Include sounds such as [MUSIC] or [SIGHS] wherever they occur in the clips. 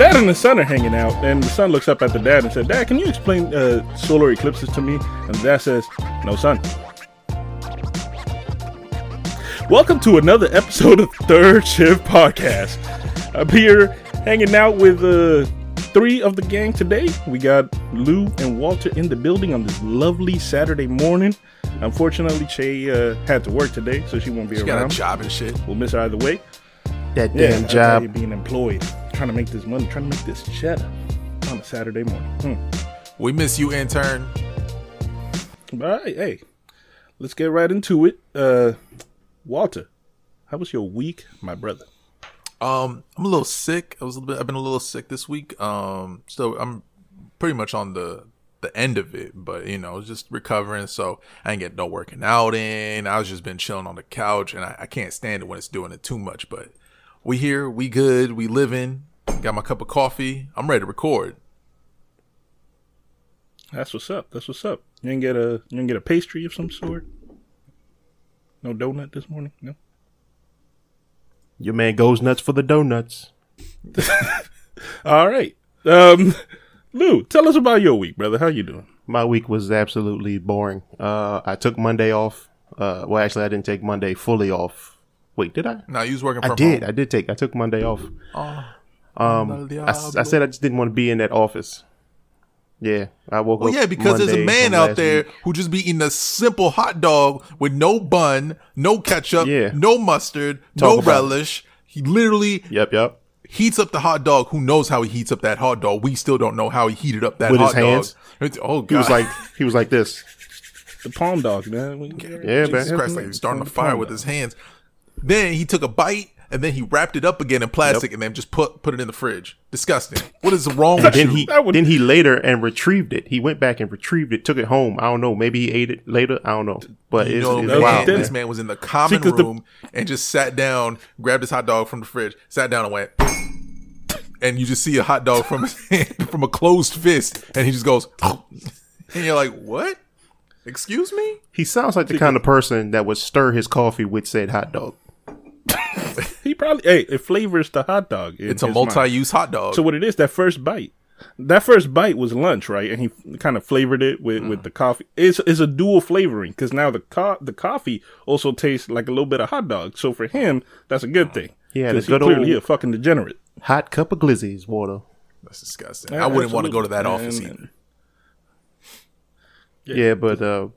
So dad and the son are hanging out, and the son looks up at the dad and said, "Dad, can you explain uh, solar eclipses to me?" And the dad says, "No, son." Welcome to another episode of Third Shift Podcast. I'm here hanging out with uh, three of the gang today. We got Lou and Walter in the building on this lovely Saturday morning. Unfortunately, Che uh, had to work today, so she won't be She got a around. job and shit. We'll miss her either way. That Yeah, damn that's job. being employed, trying to make this money, trying to make this cheddar on a Saturday morning. Hmm. We miss you, intern. But hey, hey, let's get right into it. Uh, Walter, how was your week, my brother? Um, I'm a little sick. I was a little bit. I've been a little sick this week. Um, so I'm pretty much on the the end of it, but you know, just recovering. So I ain't get no working out in. I was just been chilling on the couch, and I, I can't stand it when it's doing it too much. But we here, we good, we living. Got my cup of coffee. I'm ready to record. That's what's up. That's what's up. You didn't get a you didn't get a pastry of some sort. No donut this morning. No. Your man goes nuts for the donuts. [LAUGHS] All right. Um, Lou, tell us about your week, brother. How you doing? My week was absolutely boring. Uh, I took Monday off. Uh, well, actually, I didn't take Monday fully off. Wait, did I? No, you was working I from did. I did take. I took Monday off. Oh, Um, I said I just didn't want to be in that office. Yeah, I woke Well, up. yeah, because there's a man out there week. who just be eating a simple hot dog with no bun, no ketchup, Yeah. no mustard, Talk no about it. relish. He literally Yep, yep. heats up the hot dog. Who knows how he heats up that hot dog? We still don't know how he heated up that With hot his hands? dog. Oh god, He was like, he was like this. The palm dog, man. Yeah, Jesus man. Christ, like he was starting a fire with dog. his hands. Then he took a bite and then he wrapped it up again in plastic and then just put put it in the fridge. Disgusting. What is wrong with Then you? he would- then he later and retrieved it. He went back and retrieved it, took it home. I don't know. Maybe he ate it later. I don't know. But You it's, know, it's man, wild. this Man. man was in the common the- room and just sat down, grabbed his hot dog from the fridge, sat down and went, and you just see a hot dog from his [LAUGHS] hand, from a closed fist, and he just goes, [LAUGHS] and you're like, what? Excuse me? He sounds like the kind of person that would stir his coffee with said hot dog. [LAUGHS] He probably hey, it flavors the hot dog. It's a multi-use hot dog. So what it is, that first bite, that first bite was lunch, right? And he kind of flavored it with, Mm. with the coffee. It's it's a dual flavoring because now the co- the coffee also tastes like a little bit of hot dog. So for him, that's a good thing. He had a 'Cause clearly old- a fucking degenerate. Hot cup of glizzies water. That's disgusting. Yeah, I wouldn't want to go to that office And- either. Yeah, but uh,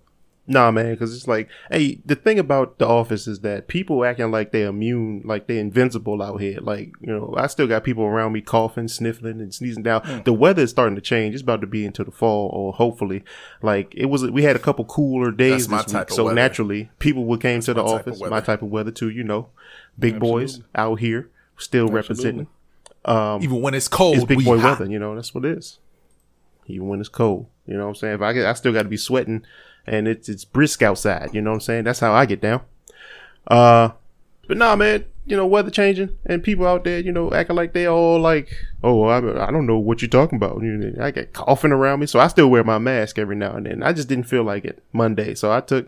nah, man, because it's like, hey, the thing about the office is that people acting like they're immune, like they're invincible out here. Like, you know, I still got people around me coughing, sniffling, and sneezing down. Hmm. The weather is starting to change. It's about to be into the fall, or hopefully, like it was. We had a couple cooler days That's my this type week, so weather. naturally, people would came to the my type of office. My type of weather too, you know, big boys out here still representing. Even when it's cold, It's big boy hot. weather, you know. That's what it is. Even when it's cold, you know what I'm saying. If I get, I still got to be sweating, and it's it's brisk outside. You know what I'm saying. That's how I get down. Uh, but nah, man. You know, weather changing, and people out there, you know, acting like they all like, oh, I, I don't know what you're talking about. You know, I get coughing around me, so I still wear my mask every now and then. I just didn't feel like it Monday, so I took.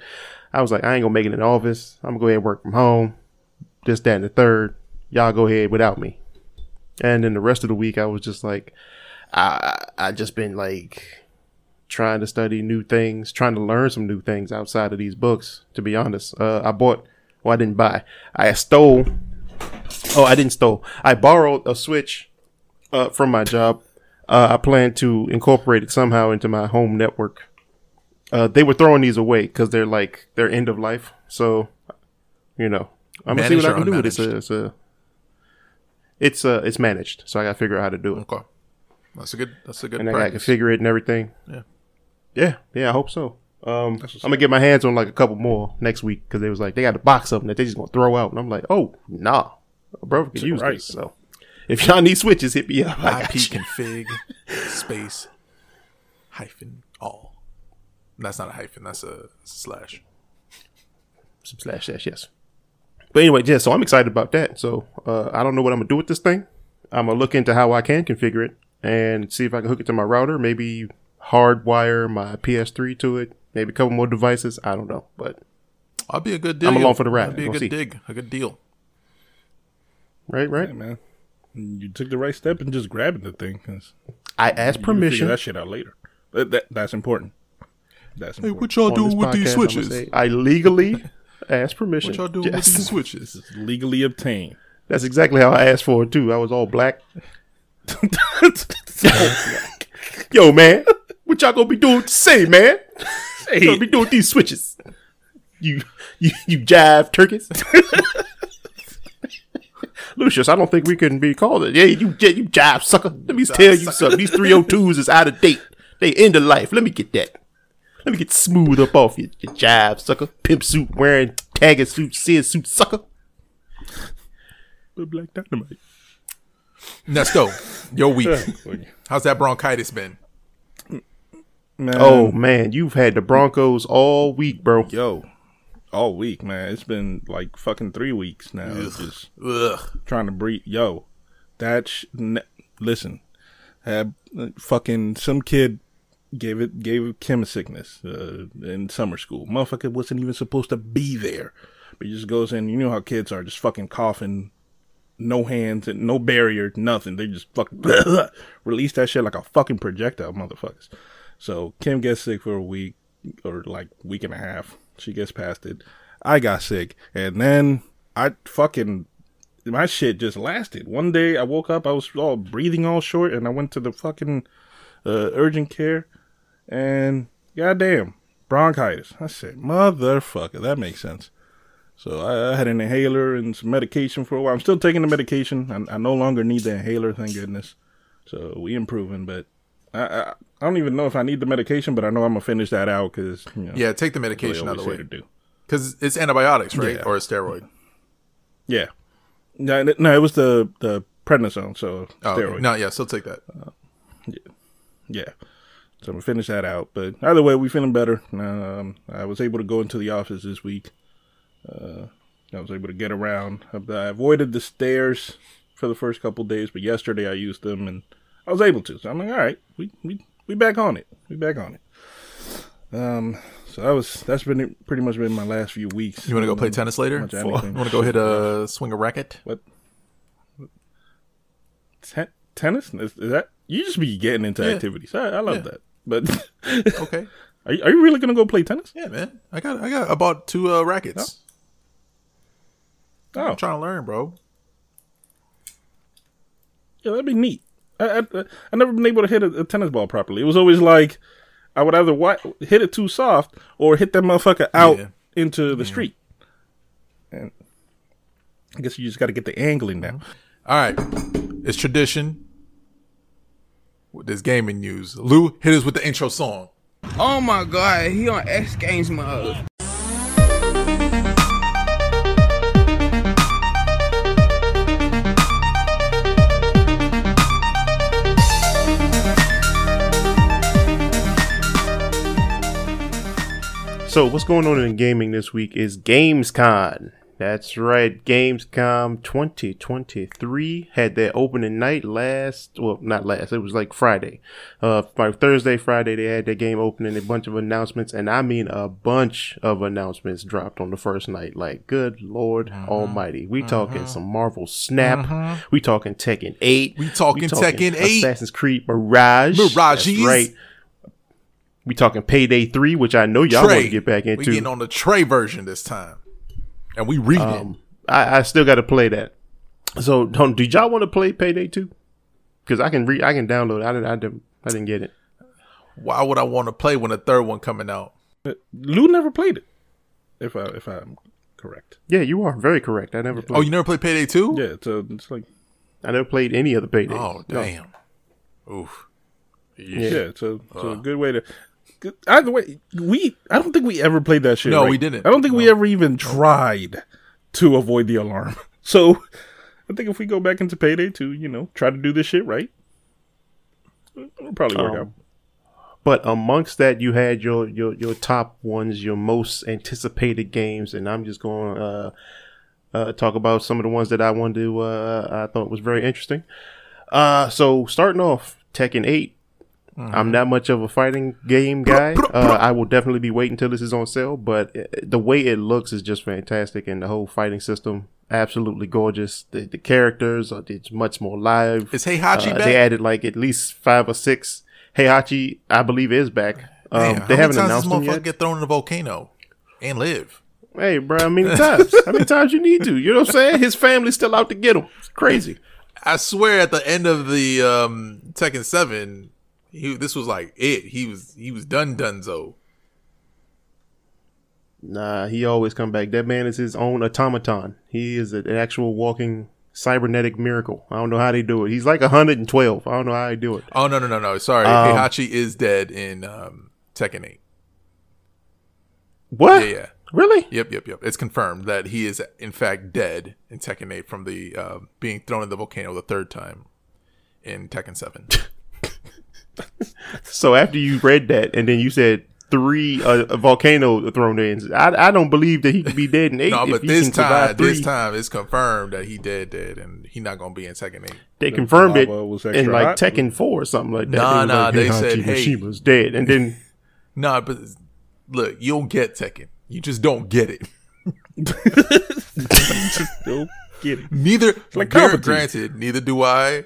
I was like, I ain't gonna make it in the office. I'm gonna go ahead and work from home. This, that, and the third. Y'all go ahead without me. And then the rest of the week, I was just like, I I just been like trying to study new things, trying to learn some new things outside of these books. To be honest, uh, I bought. Well, I didn't buy. I stole. Oh, I didn't stole. I borrowed a Switch uh, from my job. Uh, I plan to incorporate it somehow into my home network. Uh, they were throwing these away because they're like they're end of life. So, you know, I'm gonna see what I can do with it. It's a, it's a, it's uh, it's managed. So I gotta figure out how to do it. Okay, that's a good. That's a good. and I gotta practice. configure it and everything. Yeah. Yeah, yeah, I hope so. Um, I'm gonna get my hands on like a couple more next week because they was like they got a box of them that they just gonna throw out, and I'm like, oh nah, bro, can use Right. this. So if y'all need switches, hit me up. I IP got config [LAUGHS] space hyphen all. That's not a hyphen. That's a slash. Some slash dash, yes. But anyway, yeah, so I'm excited about that. So uh, I don't know what I'm gonna do with this thing. I'm gonna look into how I can configure it and see if I can hook it to my router. Maybe hardwire my PS3 to it. Maybe a couple more devices. I don't know, but I'll be a good deal. I'm along for the ride. That'd be a We'll good see. dig. A good deal. right, right. Hey, man. You took the right step and just grabbing the thing. 'cause I asked you can figure permission. that shit out later. That, that- that's important. That's important. Hey, what y'all on doing with these podcast, I'ma switches? say I legally [LAUGHS] asked permission. What y'all doing with these switches? legally obtained. That's exactly how I asked for it too. I was all black. [LAUGHS] [LAUGHS] Yo, man, what y'all gonna be doing to say, man? [LAUGHS] What y'all gonna be doing with these switches? You, you, you jive turkeys. [LAUGHS] Lucius, I don't think we can be called it. Yeah, you, j- you jive sucker. Let me tell you something. These 302s is out of date. They end of life. Let me get that. Let me get smooth up off you, you jive sucker. Pimp suit wearing tagger suit, sid suit sucker. But Black Dynamite. Let's go. Your week. [LAUGHS] How's that bronchitis been? Man, Oh man, you've had the Broncos all week, bro. yo, all week, man. It's been like fucking three weeks now. It's just Ugh. trying to breathe. Yo, that sh- ne- listen, had uh, fucking some kid gave it gave Kim a sickness uh, in summer school. Motherfucker wasn't even supposed to be there, but he just goes in. You know how kids are, just fucking coughing, no hands and no barrier, nothing. They just fucking [LAUGHS] release that shit like a fucking projectile, motherfuckers. So Kim gets sick for a week or like week and a half. She gets past it. I got sick, and then I fucking my shit just lasted. One day I woke up, I was all breathing all short, and I went to the fucking uh, urgent care, and goddamn bronchitis. I said, motherfucker, that makes sense. So I, I had an inhaler and some medication for a while. I'm still taking the medication. I, I no longer need the inhaler, thank goodness. So we improving, but I, I I don't even know if I need the medication, but I know I'm gonna finish that out because you know, Yeah, take the medication out of the way. to do. Because it's antibiotics, right? Yeah. Or a steroid. Yeah, no, it- no, it was the the prednisone, so Oh, okay. steroid. No, yeah, still take that. Yeah. yeah. So I'm gonna finish that out. But either way, we feeling better. Um, I was able to go into the office this week. Uh, I was able to get around. I I avoided the stairs for the first couple days, but yesterday I used them and I was able to. So I'm like, all right, we we we back on it. We back on it. Um, so that was that's been pretty much been my last few weeks. You want to go play tennis later? You want to go hit a swing a racket? What? Ten- tennis? Is, is that you just be getting into Yeah. activities? I, I love Yeah. that. But [LAUGHS] Okay. are you, are you really gonna go play tennis? Yeah, man. I got I got about two uh, rackets. Oh, I'm trying to learn, bro. yeah, that'd be neat. I I, I never been able to hit a, a tennis ball properly. It was always like I would either wi- hit it too soft or hit that motherfucker out Yeah. into the street. And I guess you just got to get the angling down. Mm-hmm. All right. It's tradition. With this gaming news. Lou, hit us with the intro song. Oh my god, he on X Games mode. So what's going on in gaming this week is Gamescom. That's right, Gamescom 2023 had their opening night last, well, not last, it was like Friday. Uh, Thursday, Friday, they had their game opening, a bunch of announcements, and I mean a bunch of announcements dropped on the first night. Like, good Lord mm-hmm. Almighty. We mm-hmm. talking some Marvel Snap. Mm-hmm. We talking Tekken 8. We talking Tekken 8. Assassin's Creed Mirage. Mirage. Right. We talking Payday 3, which I know y'all want to get back into. We into. getting on the Trey version this time. And we read Um, I, I still got to play that. So, don't, did y'all want to play Payday 2? Because I can re I can download. it. I didn't. I didn't. I didn't get it. Why would I want to play when the third one coming out? Lou never played it, if I if I'm correct. Yeah, you are very correct. I never played. Oh, you never played Payday 2? Yeah, it's a, it's like I never played any other Payday. Oh, No. damn. Oof. yeah, it's a it's a good way to. Either way, we I don't think we ever played that shit. No, right. we didn't. I don't think we ever even tried to avoid the alarm. [LAUGHS] So I think if we go back into Payday 2 you know try to do this shit right, it'll probably work Um, out. But amongst that, you had your your your top ones, your most anticipated games, and I'm just going to uh, uh, talk about some of the ones that I wanted to. Uh, I thought was very interesting. Uh, so starting off, Tekken 8. I'm not much of a fighting game guy. Uh, I will definitely be waiting until this is on sale, but uh, the way it looks is just fantastic, and the whole fighting system absolutely gorgeous. The, the characters are it's much more live. Is Heihachi Uh, back? They added like at least five or six. Heihachi, I believe, is back. Um, Man, they haven't announced this him yet. get thrown in a volcano and live? Hey, bro, how many [LAUGHS] times? how many times you need to? You know what I'm saying? His family's still out to get him. It's crazy. I swear, at the end of the um, Tekken Seven, he this was like it. He was he was done Dunzo. Nah, he always come back. That man is his own automaton. He is an actual walking cybernetic miracle. I don't know how they do it. He's like 112. I don't know how they do it. Oh no no no no! Sorry, Um, Heihachi is dead in um, Tekken Eight. What? Yeah yeah. Really? Yep, yep, yep. It's confirmed that he is in fact dead in Tekken 8 from the uh, being thrown in the volcano the third time in Tekken 7. [LAUGHS] [LAUGHS] So after you read that, and then you said three uh, a volcano thrown in, I, I don't believe that he could be dead in [LAUGHS] eight. no, but he this time, this time it's confirmed that he dead, dead, and he not gonna be in Tekken 8. they confirmed it lava was in like hot. Tekken four or something like that. Nah, was nah, like, they "Heihachi said, hey." Mishima's dead, and then [LAUGHS] Nah, but look, you don't get Tekken. You just don't get it. Don't get it. Neither, like granted, neither do I.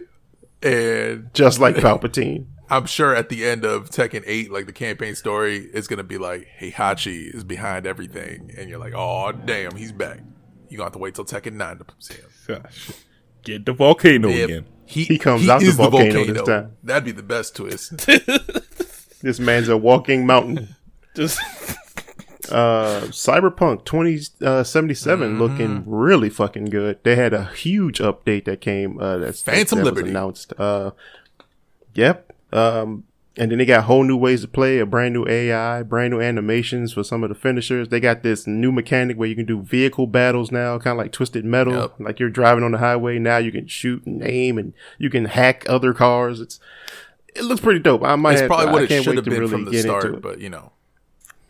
And just like Palpatine. I'm sure at the end of Tekken 8, like the campaign story, is gonna be like Heihachi is behind everything, and you're like, oh damn, he's back. You're gonna have to wait till Tekken 9 to see him. [LAUGHS] Get the volcano Yeah, again. He, He comes out the is volcano this time. That'd be the best twist. [LAUGHS] This man's a walking mountain. [LAUGHS] Just uh cyberpunk 2077 Mm-hmm. looking really fucking good they had a huge update that came uh that's Phantom that, that was Liberty. announced uh yep um and then they got whole new ways to play a brand new ai brand new animations for some of the finishers they got this new mechanic where you can do vehicle battles now kind of like twisted metal Yep. like you're driving on the highway now you can shoot and aim and you can hack other cars it's it looks pretty dope i might It's have, probably I what it can't should wait have to been really from the get into start, but you know,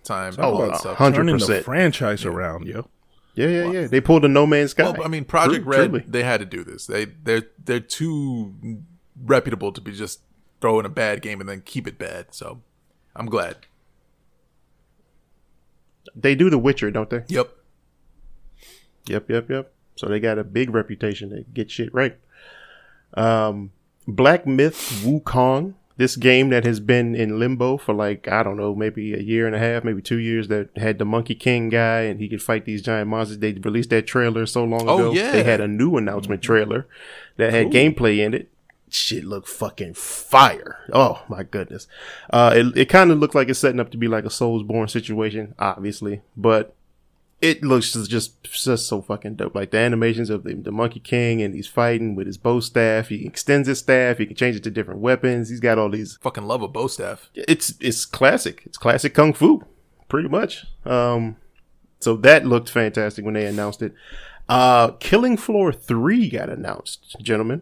time. Oh, all that stuff. 100%. turning the franchise around, yo. yeah yeah yeah they pulled a no man's sky Well, I mean, Project True- Red, truly. they had to do this. They they're they're too reputable to be just throwing a bad game and then keep it bad. So I'm glad. They do The Witcher, don't they? Yep. Yep, yep, yep. So they got a big reputation to get shit right. Um, Black Myth Wukong, this game that has been in limbo for like, I don't know, maybe a year and a half, maybe two years, that had the Monkey King guy and he could fight these giant monsters. They released that trailer so long Oh, ago. yeah. They had a new announcement trailer that had gameplay in it. Shit looked fucking fire. Oh my goodness. Uh, it, it kind of looked like it's setting up to be like a Soulsborne situation, obviously, but it looks just, just so fucking dope. Like the animations of the, the Monkey King and he's fighting with his bow staff. He extends his staff. He can change it to different weapons. He's got all these. Fucking love a bow staff. It's it's classic. It's classic kung fu, pretty much. Um, so that looked fantastic when they announced it. Uh, Killing Floor Three got announced, gentlemen.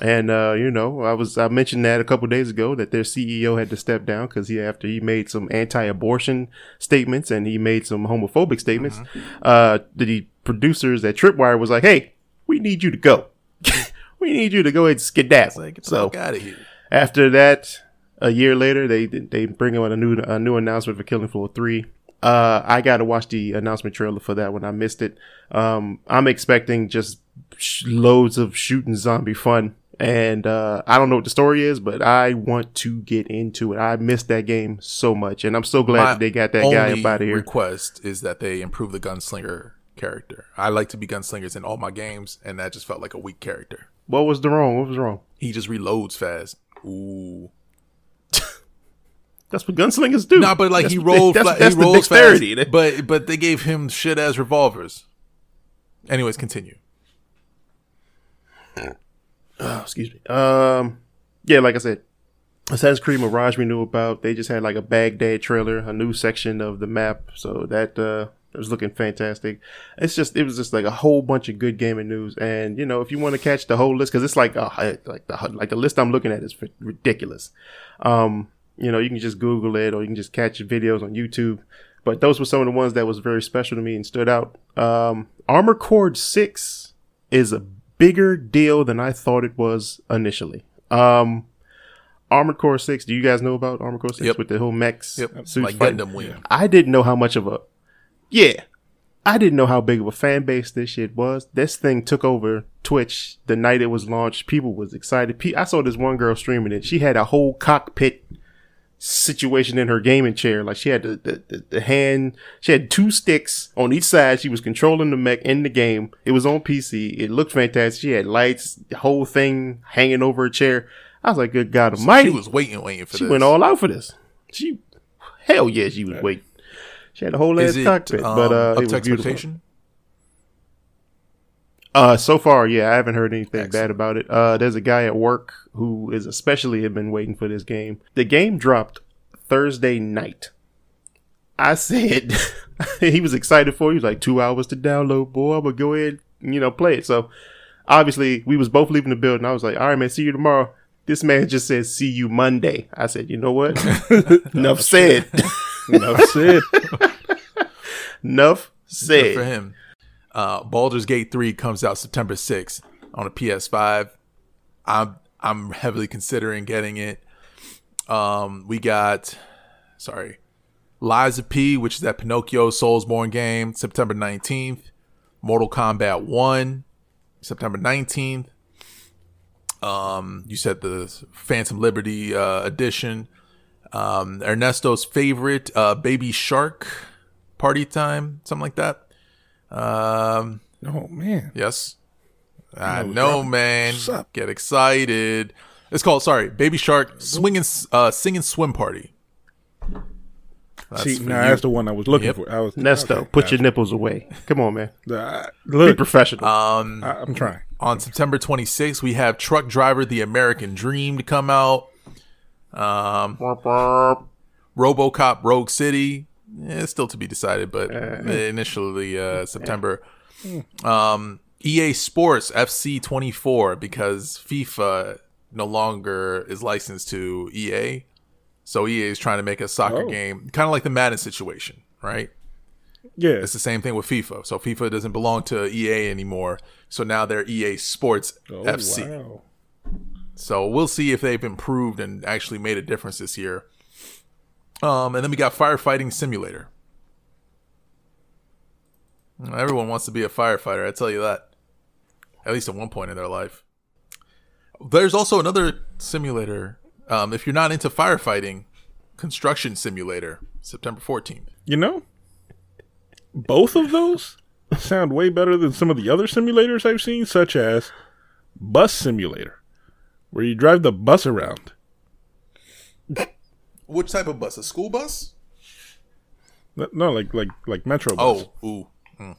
And uh, you know, I was I mentioned that a couple days ago that their CEO had to step down because he after he made some anti-abortion statements and he made some homophobic statements. Uh, the producers at Tripwire was like, "Hey, we need you to go. [LAUGHS] we need you to go ahead and skedaddle." Like, get so out of here. after that, a year later, they they bring out a new a new announcement for Killing Floor Three. Uh, I got to watch the announcement trailer for that when I missed it. Um, I'm expecting just sh- loads of shooting zombie fun, and uh, I don't know what the story is, but I want to get into it. I missed that game so much, and I'm so glad My that they got that guy only up out of here. request is that they improve the gunslinger character. I like to be gunslingers in all my games, and that just felt like a weak character. what was the wrong? What was wrong? He just reloads fast. Ooh. [LAUGHS] That's what gunslingers do. Nah, but like That's he what rolled, that's, fla- that's he the rolls dexterity. fast, but but they gave him shit as revolvers. Anyways, continue. Oh, excuse me. Um, yeah, like I said, Assassin's Creed Mirage we knew about. They just had like a Baghdad trailer, a new section of the map, so that uh was looking fantastic. It's just it was just like a whole bunch of good gaming news, and you know if you want to catch the whole list, because it's like a, like the like the list I'm looking at is ridiculous. Um, you know you can just Google it or you can just catch videos on YouTube. But those were some of the ones that was very special to me and stood out. Um, Armored Core Six is a bigger deal than I thought it was initially. Um, Armored Core Six. Do you guys know about Armored Core Six Yep. with the whole mechs Yep, suits like fighting? Gundam Wing. I didn't know how much of a yeah. I didn't know how big of a fan base this shit was. This thing took over Twitch the night it was launched. People was excited. I saw this one girl streaming it. She had a whole cockpit situation in her gaming chair. Like she had the, the, the, the hand, she had two sticks on each side. She was controlling the mech in the game. It was on PC. It looked fantastic. She had lights, the whole thing hanging over her chair. I was like, good God almighty. She was waiting, waiting for She this. She went all out for this. She, hell yeah, she was waiting. She had a whole ass it cockpit, um, but uh, it was beautiful. Uh, so far, yeah, I haven't heard anything bad about it. Uh, there's a guy at work who is especially have been waiting for this game. The game dropped Thursday night. I said [LAUGHS] he was excited for. it. He was like two hours to download. Boy, I'm gonna go ahead, and, you know, play it. So obviously, we was both leaving the building. I was like, all right, man, see you tomorrow. This man just said, see you Monday. I said, you know what? [LAUGHS] [LAUGHS] Enough said. Enough said. Enough said. Good for him. Uh, Baldur's Gate 3 comes out September 6th on a PS5. I'm I'm heavily considering getting it. Um, we got sorry, of P, which is that Pinocchio Soulsborne game, September 19th. Mortal Kombat 1, September 19th. Um, you said the Phantom Liberty uh, edition. Um, Ernesto's favorite, uh, Baby Shark Party Time, something like that. Um, Oh man. yes. I was know, man. What's up? Get excited. It's called, sorry, Baby Shark Swing and, uh, Sing and Swim Party. That's See, for now you. that's the one I was looking Yep. for. I was Nesto, okay, put your nipples away. Come on, man. Uh, Be professional. Um, I, I'm trying. on September 26th, we have Truck Driver: The American Dream to come out. Um, RoboCop: Rogue City. Eh, it's still to be decided, but initially uh, September. Um, EA Sports FC 24 because FIFA no longer is licensed to EA, so EA is trying to make a soccer Oh. game, kind of like the Madden situation, right? Yeah. It's the same thing with FIFA. So FIFA doesn't belong to EA anymore. So now they're EA Sports Oh, FC. wow. So we'll see if they've improved and actually made a difference this year. Um, and then we got Firefighting Simulator. Everyone wants to be a firefighter, I tell you that. At least at one point in their life. There's also another simulator. Um, if you're not into firefighting, Construction Simulator, September 14th. You know, both of those sound way better than some of the other simulators I've seen, such as Bus Simulator, where you drive the bus around. Which type of bus? A school bus? No, No, like like like Metro Bus. Oh, ooh. Mm.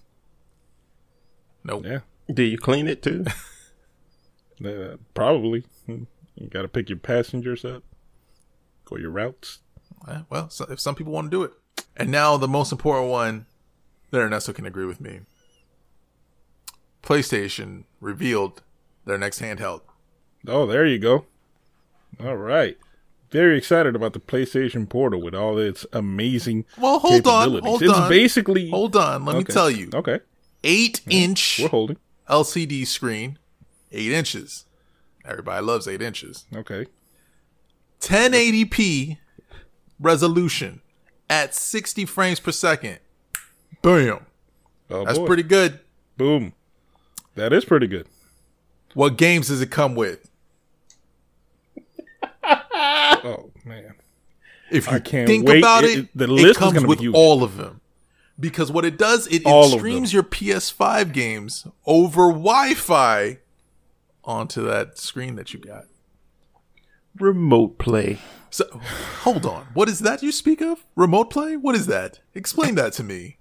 Nope. yeah, Do you clean it too? [LAUGHS] uh, probably. You got to pick your passengers up, go your routes. Well, so if some people want to do it. And now the most important one that Ernesto can agree with me. PlayStation revealed their next handheld. Oh, there you go. All right. Very excited about the PlayStation Portal with all its amazing Well, hold on, hold it's on. basically Hold on, let me tell you. Okay, Eight inch we're holding. LCD screen, eight inches. Everybody loves eight inches. Okay. 1080p resolution at 60 frames per second. Bam. Oh, That's boy. pretty good. Boom. That is pretty good. What games does it come with? [LAUGHS] Oh man. If you I can't think wait. about It- it, the list is comes with all of them. Because what it does, it, it streams your PS5 games over Wi-Fi onto that screen that you got. Remote play. So, hold on. What is that you speak of? Remote play? What is that? Explain that to me.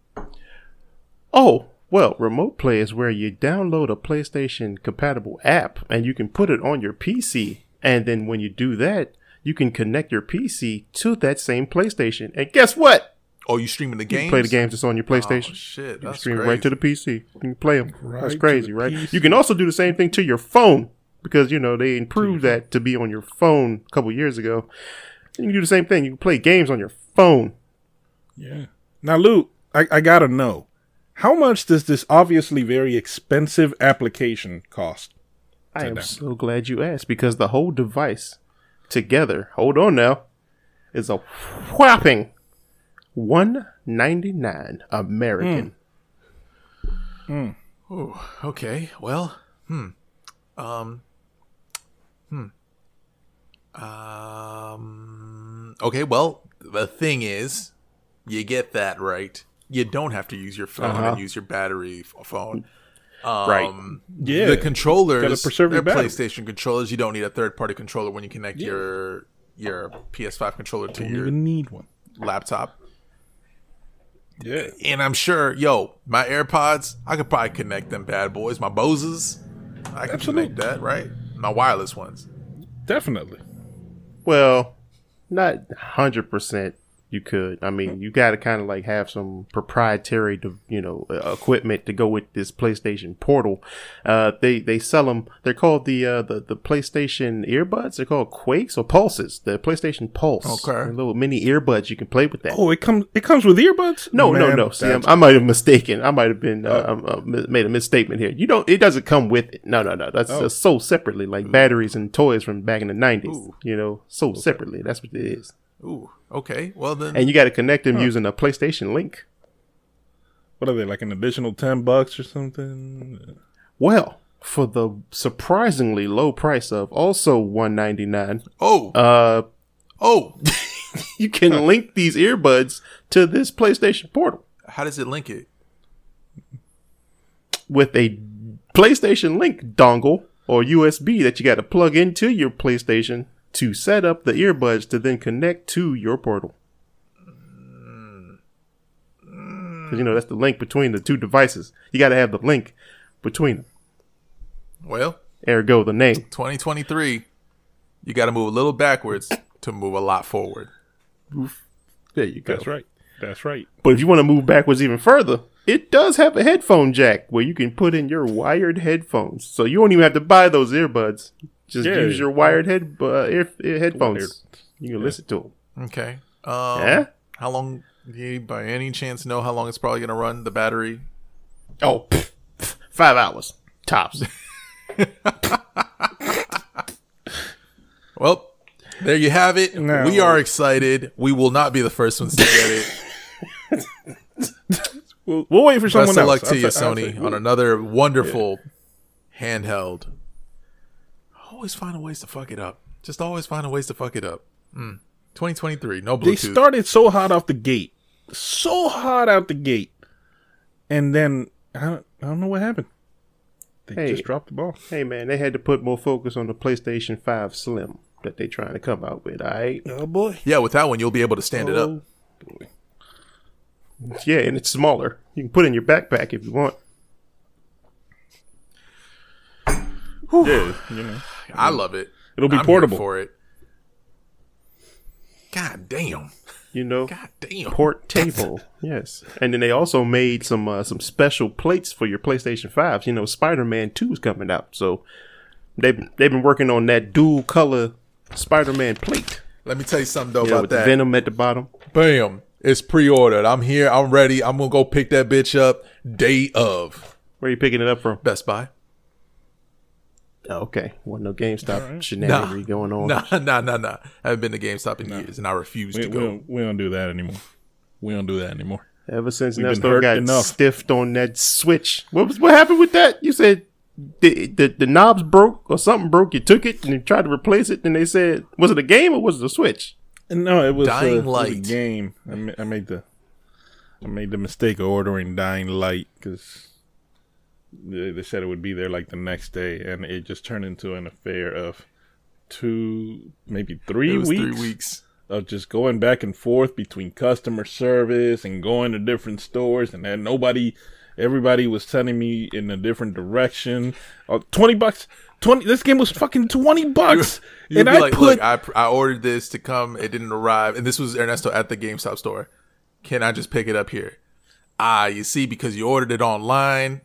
Oh, well, remote play is where you download a PlayStation compatible app and you can put it on your PC. And then when you do that, you can connect your PC to that same PlayStation. And guess what? Oh, you streaming the You games? can play the games that's on your oh, PlayStation. Oh, shit. You can That's stream crazy. right to the PC. You can play them. Right That's crazy, the right? PC. You can also do the same thing to your phone because you know they improved that to be on your phone a couple years ago. You can do the same thing. You can play games on your phone. Yeah. Now, Lou, I, I gotta know, how much does this obviously very expensive application cost? I am so glad you asked because the whole device together, hold on now, is a whopping one ninety nine American. Ooh, okay. Well, hmm. Um. Hmm. Um. Okay. Well, the thing is, you get that right. You don't have to use your phone Uh-huh. and use your battery f- phone. Right. Um, Yeah. The controllers, preserve your they're battery. PlayStation controllers. You don't need a third party controller when you connect your your PS5 controller to You your even need one. laptop. Yeah. And I'm sure, yo, my AirPods, I could probably connect them bad boys. My Boses, I can Absolutely. connect that, right? My wireless ones. Definitely. Well, not hundred percent. You could. I mean, you got to kind of like have some proprietary, you know, equipment to go with this PlayStation Portal. Uh, they they sell them. They're called the uh, the the PlayStation earbuds. They're called Quakes or Pulses. The PlayStation Pulse. Okay. They're little mini earbuds. You can play with that. Oh, it comes. It comes with earbuds. No, no, Man, no. See, I'm, I might have mistaken. I might have been uh, um, uh, made a misstatement here. You don't. It doesn't come with it. No, no, no. That's Oh. sold separately, like batteries and toys from back in the '90s. Ooh. You know, sold separately. That's what it is. Ooh, okay. Well then, And you got to connect them using a PlayStation Link. what are they like? An additional ten bucks or something? Well, for the surprisingly low price of also 199, oh, uh, oh, [LAUGHS] you can [LAUGHS] link these earbuds to this PlayStation Portal how does it link it? with a PlayStation Link dongle or USB that you got to plug into your PlayStation to set up the earbuds to then connect to your portal. Mm. Because you know that's the link between the two devices. You got to have the link between them. Well, Ergo, the name. 2023, you got to move a little backwards to move a lot forward. There you go. That's right. That's right. But if you want to move backwards even further, it does have a headphone jack where you can put in your wired headphones. So you don't even have to buy those earbuds. Just Yeah. use your wired head uh, ear, ear headphones. Wired. You can listen to them. Okay. Um, Yeah? How long? Do you by any chance know how long it's probably going to run the battery? Oh, pff, pff, five hours tops. [LAUGHS] Well, there you have it. No. We are excited. We will not be the first ones to get it. [LAUGHS] We'll, we'll wait for someone Best of else. luck to I'll you, I'll Sony, say- on another wonderful handheld. Always finding ways to fuck it up. Just always finding ways to fuck it up. Mm. 2023, no Bluetooth. They Bluetooth. started so hot off the gate, so hot out the gate, and then I don't, I don't know what happened. They Hey. just dropped the ball. hey man, they had to put more focus on the PlayStation 5 Slim that they trying to come out with. All right. Oh boy. yeah, with that one, you'll be able to stand it up. Yeah, and it's smaller. You can put it in your backpack if you want. Yeah, you know. I love it. It'll be I'm here portable. for it. God damn. You know. God damn. port table. yes, and then they also made some uh, some special plates for your PlayStation Fives. You know, Spider Man Two is coming out, so they've they've been working on that dual color Spider Man plate. Let me tell you something though You know, about with that. Venom at the bottom. Bam. It's pre-ordered. I'm here. I'm ready. I'm gonna go pick that bitch up day of Where are you picking it up from? Best Buy. Oh, okay, wasn't no GameStop All right. shenanigan going on. Nah, [LAUGHS] nah, nah, nah. I haven't been to GameStop in years, and I refuse We, to we, go. don't, we don't do that anymore. We don't do that anymore. Ever since We've Nesto got enough. stiffed on that Switch, what was what happened with that? You said the, the the knobs broke or something broke. You took it and you tried to replace it, and they said, was it a game or was it a Switch? No, it was, uh, Dying it was a game. I, ma- I made the I made the mistake of ordering Dying Light because they, they said it would be there like the next day, and it just turned into an affair of two, maybe three weeks, three weeks. of just going back and forth between customer service and going to different stores, and then nobody, everybody was sending me in a different direction. Uh, Twenty bucks. Twenty. This game was fucking twenty [LAUGHS] bucks, You'd and I like, put I, I ordered this to come. It didn't arrive, and this was Ernesto at the GameStop store. Can I just pick it up here? Ah, you see, because you ordered it online,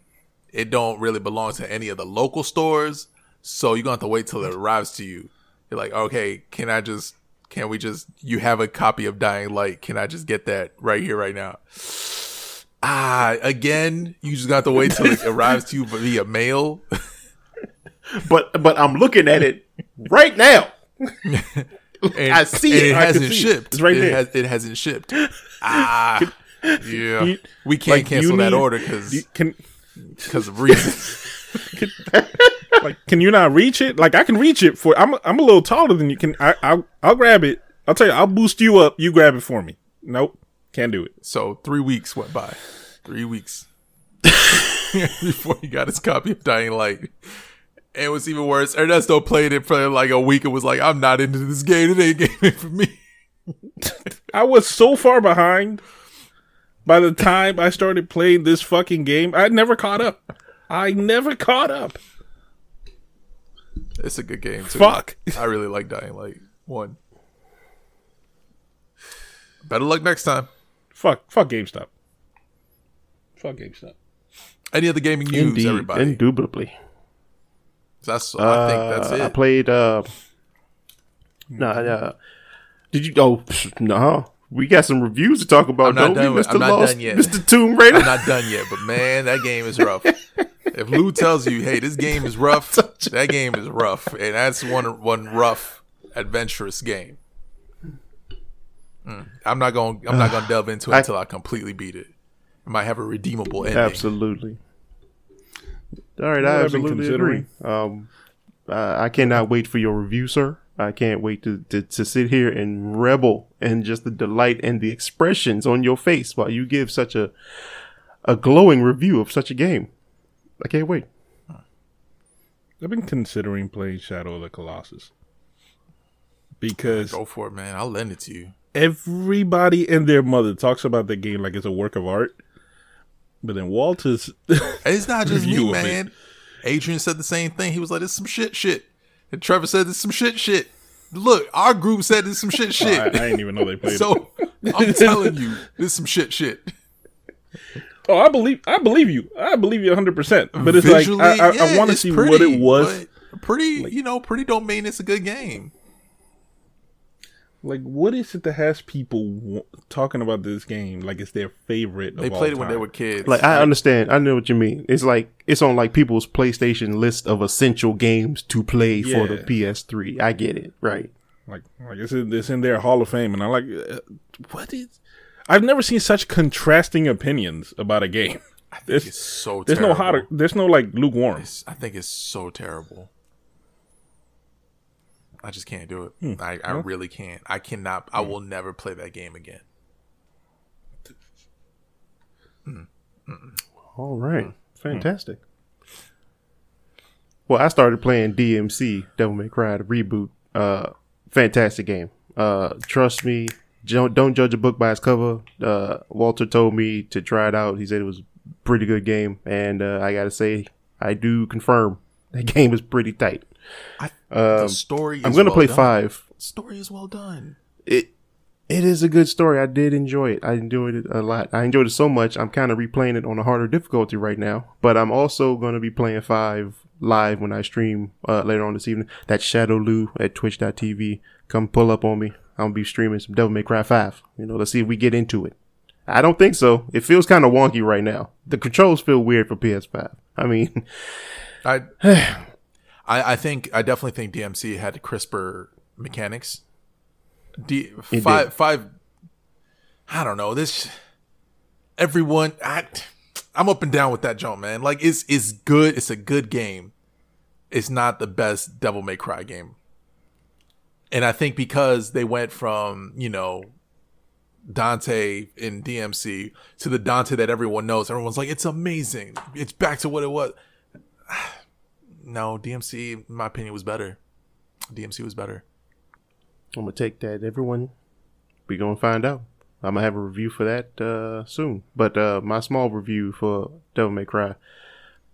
it don't really belong to any of the local stores, so you're gonna have to wait till it arrives to you. You're like, okay, can I just, can we just, you have a copy of Dying Light? Can I just get that right here, right now? Ah, again, you just got to wait till it [LAUGHS] arrives to you via mail. [LAUGHS] But but I'm looking at it right now. [LAUGHS] And, I see it. it hasn't can it. shipped. It's right it there. Has, it hasn't shipped. [LAUGHS] Ah, yeah. You- we can't like, cancel that order because because of reasons. [LAUGHS] like, can you not reach it? Like, I can reach it for. I'm I'm a little taller than you. Can I? I'll, I'll grab it. I'll tell you. I'll boost you up. You grab it for me. Nope, can't do it. so three weeks went by. Three weeks before he got his copy of Dying Light. And it was even worse. Ernesto played it for like a week and was like, "I'm not into this game. It ain't game [LAUGHS] for me." I was so far behind. By the time I started playing this fucking game, I never caught up. I never caught up. It's a good game too. Fuck. I really like Dying Light one. Better luck next time. Fuck. Fuck GameStop. Fuck GameStop. Any other gaming news, Indeed, everybody? indubitably. That's I think that's Uh, it. I played. uh Nah, uh, did you? Oh, no. We got some reviews to talk about. I'm not done with- Mr. I'm not Lost, done yet. Mr. Tomb Raider. I'm not done yet, but man, that game is rough. if Lou tells you, "Hey, this game is rough," [LAUGHS] that game is rough, and that's one one rough, adventurous game. Mm. I'm not going. I'm not going [SIGHS] to delve into it I- until I completely beat it. It might have a redeemable ending. Absolutely. All right, What I I've been absolutely agree. Um, uh, I cannot wait for your review, sir. I can't wait to, to, to sit here and revel in just the delight and the expressions on your face while you give such a a glowing review of such a game. I can't wait. I've been considering playing Shadow of the Colossus because Go for it, man. I'll lend it to you. everybody and their mother talks about the game like it's a work of art. But then Walter's It's not just [LAUGHS] me, it. man. Adrian said the same thing. He was like, "It's some shit, shit," and Trevor said, "It's some shit, shit." Look, our group said it's some shit, [LAUGHS] shit. I didn't even know they played it. So [LAUGHS] I'm telling you, this some shit shit. Oh, I believe I believe you. I believe you 100. percent But it's like I, I, I want to it's see what it was. Pretty, you know, pretty don't mean it's a good game. Like, what is it that has people w- talking about this game like it's their favorite? They of all played it when they were kids. Like I understand, I know what you mean. It's like it's on like people's PlayStation list of essential games to play for the PS3. I get it, right? like like it's in, it's in their Hall of Fame, and I'm like, uh, what is? I've never seen such contrasting opinions about a game. There's, it's so. there's terrible. no hotter. There's no like lukewarm. It's- I think it's so terrible. I just can't do it. Hmm. I, I really can't. I cannot. I will never play that game again. All right. Fantastic. Well, I started playing DMC, Devil May Cry, the reboot. Uh, fantastic game. Uh, trust me, don't, don't judge a book by its cover. Uh, Walter told me to try it out. He said it was a pretty good game, and uh, I gotta say, I do confirm that [LAUGHS] game is pretty tight. I, the story. Is I'm gonna well play done. five. Story is well done. It it is a good story. I did enjoy it. I enjoyed it a lot. I enjoyed it so much. I'm kind of replaying it on a harder difficulty right now. But I'm also going to be playing five live when I stream uh, later on this evening. That Shadow Lou at Twitch.tv. Come pull up on me. I'm gonna be streaming some Devil May Cry Five. You know, let's see if we get into it. I don't think so. It feels kind of wonky right now. The controls feel weird for PS5. I mean, I, [SIGHS] [SIGHS] [SIGHS] I, I think I definitely think DMC had crisper mechanics. D It five did. five. I don't know this. Everyone, I, I'm up and down with that jump, man. Like it's it's good. It's a good game. It's not the best Devil May Cry game. And I think because they went from you know Dante in DMC to the Dante that everyone knows, everyone's like, it's amazing. It's back to what it was. No, DMC, in my opinion, was better. DMC was better. I'm gonna take that. Everyone, we gonna find out. I'm gonna have a review for that uh, soon. But uh, my small review for Devil May Cry,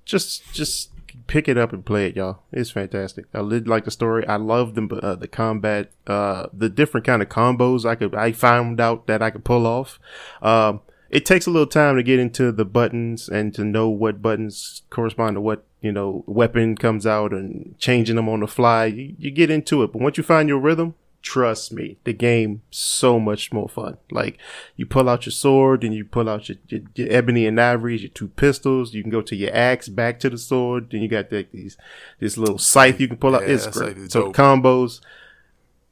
just just pick it up and play it, y'all. It's fantastic. I did like the story. I love the uh, the combat, uh, the different kind of combos I could. I found out that I could pull off. Um, it takes a little time to get into the buttons and to know what buttons correspond to what you know weapon comes out and changing them on the fly. You, you get into it, but once you find your rhythm, trust me, the game so much more fun. Like you pull out your sword and you pull out your, your, your ebony and ivories, your two pistols. You can go to your axe, back to the sword. Then you got like these this little scythe you can pull out. Yeah, It's great. So dope. combos.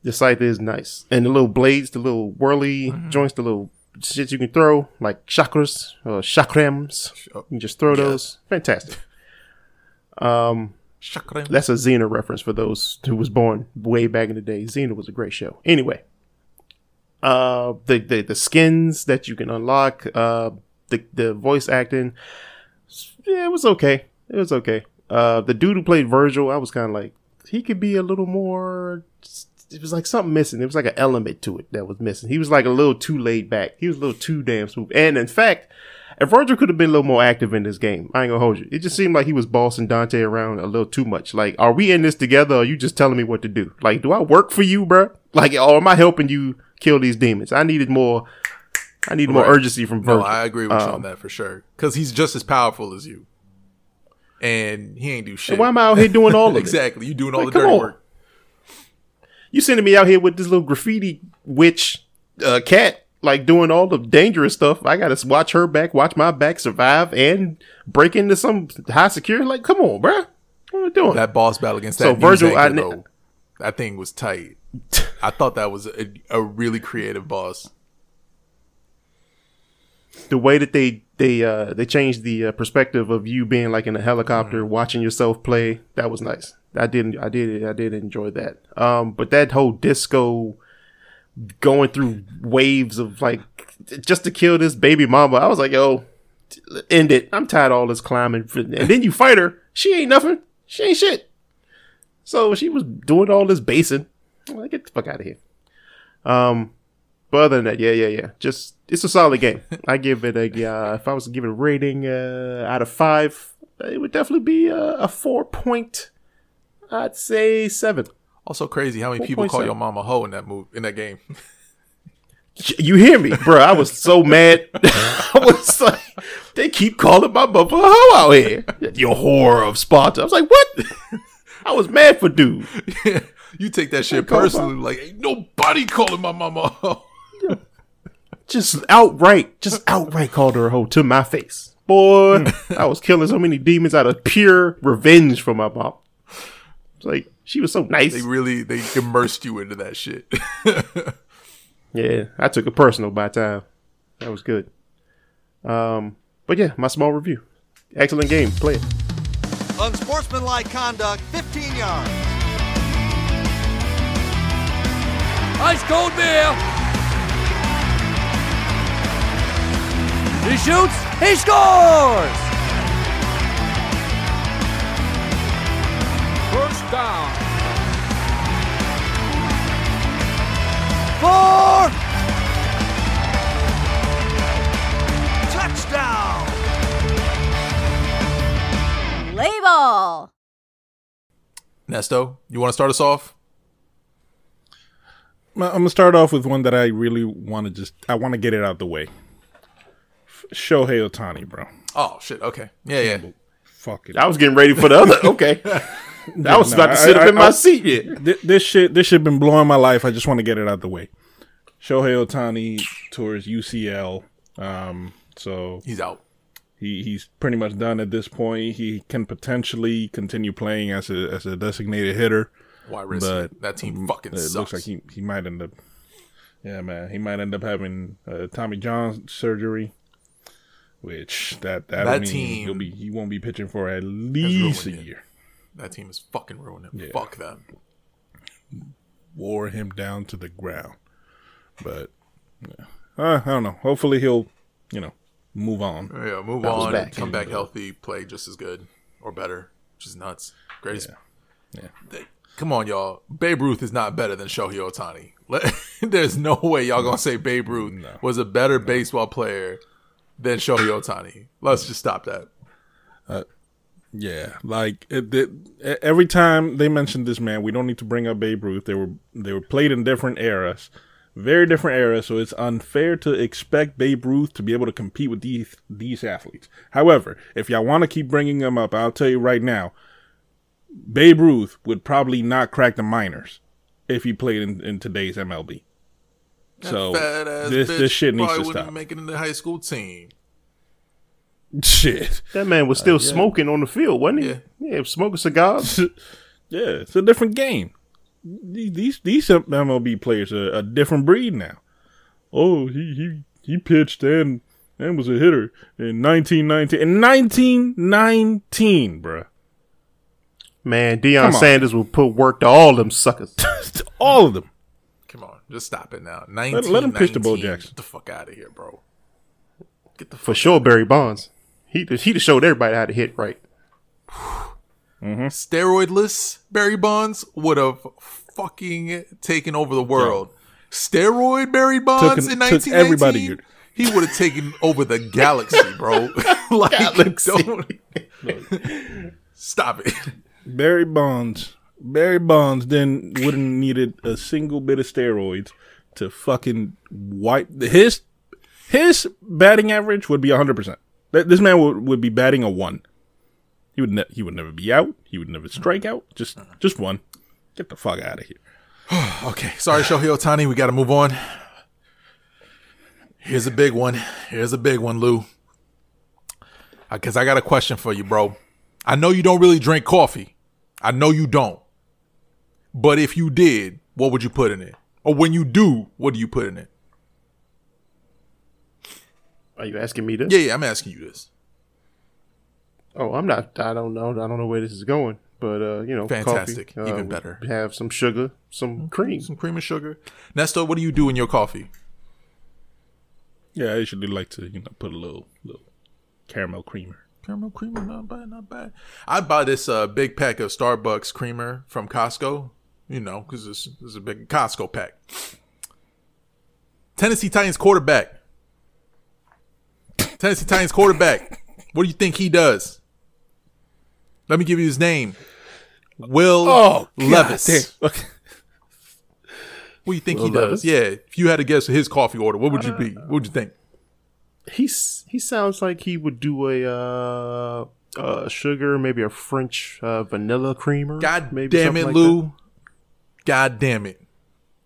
The scythe is nice, and the little blades, the little whirly Mm-hmm. joints, the little shit you can throw, like chakras or chakrams. You can just throw those. Fantastic. Chakra. That's a Xena reference for those who was born way back in the day. Xena was a great show. Anyway, uh, the the, the skins that you can unlock, uh, the the voice acting, yeah, it was okay. It was okay. Uh, the dude who played Virgil, I was kind of like, he could be a little more. It was like something missing. It was like an element to it that was missing. He was like a little too laid back. He was a little too damn smooth. And in fact, if Virgil could have been a little more active in this game, I ain't gonna hold you. It just seemed like he was bossing Dante around a little too much. Like, are we in this together? Or are you just telling me what to do? Like, do I work for you, bro? Like, or am I helping you kill these demons? I needed more. I needed more urgency from Virgil. No, I agree with you Um, on that for sure. Because he's just as powerful as you, and he ain't do shit. Why am I out here doing all of [LAUGHS] it? exactly? You doing all Like, the dirty on. work. You sending me out here with this little graffiti witch uh, cat, like doing all the dangerous stuff. I gotta watch her back, watch my back, survive, and break into some high security. Like, come on, bruh. What are we doing? That boss battle against that news Virgil, I though, that thing was tight. I thought that was a, a really creative boss. the way that they they uh they changed the uh, perspective of you being like in a helicopter watching yourself play that was nice i didn't i did i did enjoy that. Um but that whole disco going through waves of like just to kill this baby mama i was like yo end it. I'm tired of all this climbing. And then you fight her. She ain't nothing. She ain't shit. So she was doing all this basing. Like get the fuck out of here. Um but other than that, yeah, yeah, yeah. Just it's a solid game. [LAUGHS] I give it a uh, if I was to give it a rating uh, out of five, it would definitely be a, a four point. I'd say seven. Also crazy how many people call your mama a hoe in that move in that game. [LAUGHS] You hear me, bro? I was so mad. [LAUGHS] I was like, they keep calling my mother a hoe out here. You whore of Sparta. I was like, what? [LAUGHS] I was mad for dude. you take that shit personally, like ain't nobody calling my mama a hoe. Just outright, just outright called her a hoe to my face. Boy, I was killing so many demons out of pure revenge for my mom. It's like she was so nice. They really they immersed you into that shit. [LAUGHS] Yeah, I took it personal by time. That was good. Um, but yeah, my small review. Excellent game. Play it. Unsportsmanlike conduct, 15 yards. Ice cold beer. He shoots. He scores. Down. Four. Touchdown. Label. Nesto, you want to start us off? I'm gonna start off with one that I really want to just I want to get it out of the way. F- Shohei Ohtani, bro. Oh shit. Okay. Yeah, yeah. Fuck it. I was getting ready for the other. [LAUGHS] Okay. [LAUGHS] I was no, about to I- sit up I- in my I- seat. Yeah. Th- this shit this shit been blowing my life. I just want to get it out the way. Shohei Ohtani tours UCL. Um, so He's out. he, he's pretty much done at this point. He can potentially continue playing as a as a designated hitter. Why risk But it? That team fucking It sucks. looks like he, he might end up. Yeah, man, he might end up having uh, Tommy John surgery, which that that, That mean team he'll be he won't be pitching for at least a year. That team is fucking ruining him. Yeah. Fuck them. Wore him down to the ground, but yeah. uh, I don't know. Hopefully he'll you know move on. Yeah, move Bounce on. back. Come back healthy. Play just as good or better, which is nuts. Greatest. Yeah. They- come on, y'all. Babe Ruth is not better than Shohei Ohtani. Let- [LAUGHS] There's no way y'all gonna say Babe Ruth was a better baseball player than Shohei Ohtani. Let's just stop that. Yeah, like it, it, every time they mentioned this man, we don't need to bring up Babe Ruth. They were they were played in different eras, very different eras. So it's unfair to expect Babe Ruth to be able to compete with these these athletes. However, if y'all want to keep bringing them up, I'll tell you right now, Babe Ruth would probably not crack the minors if he played in, in today's MLB. So this this shit needs to stop. make it in the high school team. [LAUGHS] Shit. That man was still uh, smoking on the field, wasn't he? Yeah. Yeah, smoking cigars. [LAUGHS] Yeah, it's a different game. These these, these MLB players are a different breed now. Oh, he he he pitched and and was a hitter in 1919. In 1919, bruh. Man, Deion Sanders will put work to all them suckers. [LAUGHS] All of them. Come on, just stop it now. 19, let him pitch to Bo Jackson. Get the fuck out of here, bro. Get the For sure, Barry Bonds. He he just showed everybody how to hit right. Mm-hmm. steroidless Barry Bonds would have fucking taken over the world. Steroid Barry Bonds Took- in took 1919, everybody. he would have taken over the galaxy, bro. [LAUGHS] like, don't stop it. Barry Bonds. Barry Bonds then wouldn't needed a single bit of steroids to fucking wipe his his batting average would be 100%. Th- This man would, would be batting a 1. He would ne- he would never be out. He would never strike out. Just just one. Get the fuck out of here. [SIGHS] Okay, sorry, Shohei Ohtani. We got to move on. Here's a big one. Here's a big one, Lu. Because I got a question for you, bro. I know you don't really drink coffee. I know you don't. But if you did, what would you put in it? Or when you do, what do you put in it? Are you asking me this? Yeah, yeah, I'm asking you this. Oh, I'm not. I don't know. I don't know where this is going. But uh, you know, Fantastic. coffee, uh, Even we better. Have some sugar, some cream. Some cream and sugar. Nesto, what do you do in your coffee? Yeah, I usually like to you know put a little little caramel creamer. Caramel creamer, not bad, not bad. I'd buy this uh, big pack of Starbucks creamer from Costco, you know, because this, this is a big Costco pack. Tennessee Titans quarterback. Tennessee Titans quarterback. What do you think he does? Let me give you his name. Will Levis. What do you think he Will does? Yeah, if you had to guess his coffee order, what would you be? What would you think? He's he sounds like he would do a uh, uh sugar, maybe a French uh, vanilla creamer. God maybe damn it, like Lu. God damn it.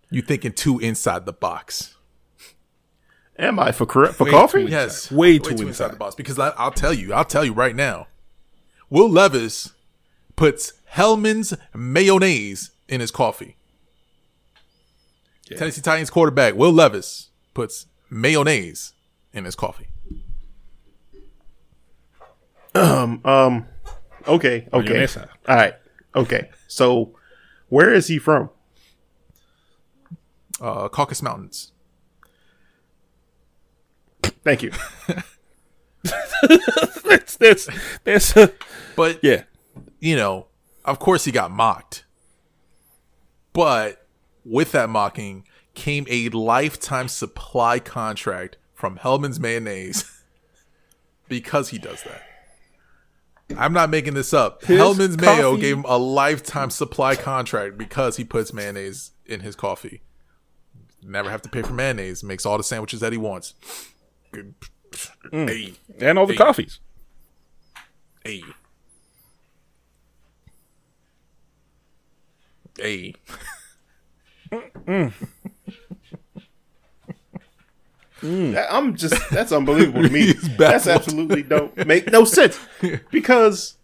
You thinking too inside the box. That. Am I for correct for Way coffee? too Yes. Way too inside. the box. Because I, I'll tell you, I'll tell you right now. Will Levis puts Hellmann's mayonnaise in his coffee. Tennessee Titans quarterback Will Levis puts mayonnaise in his coffee. Um. Um. Okay. Okay. All right. Okay. So, where is he from? Uh, Caucasus Mountains. Thank you. [LAUGHS] That's that's that's uh, But yeah. you know, of course he got mocked. But with that mocking came a lifetime supply contract from Hellmann's Mayonnaise [LAUGHS] because he does that. I'm not making this up. His Hellmann's Mayo gave him a lifetime supply contract because he puts mayonnaise in his coffee. Never have to pay for mayonnaise. Makes all the sandwiches that he wants. Good. Hey, And all the Hey. coffees. hey. Hey. Mm. Mm. That- I'm just that's unbelievable to me. [LAUGHS] That's absolutely don't make no sense [LAUGHS] because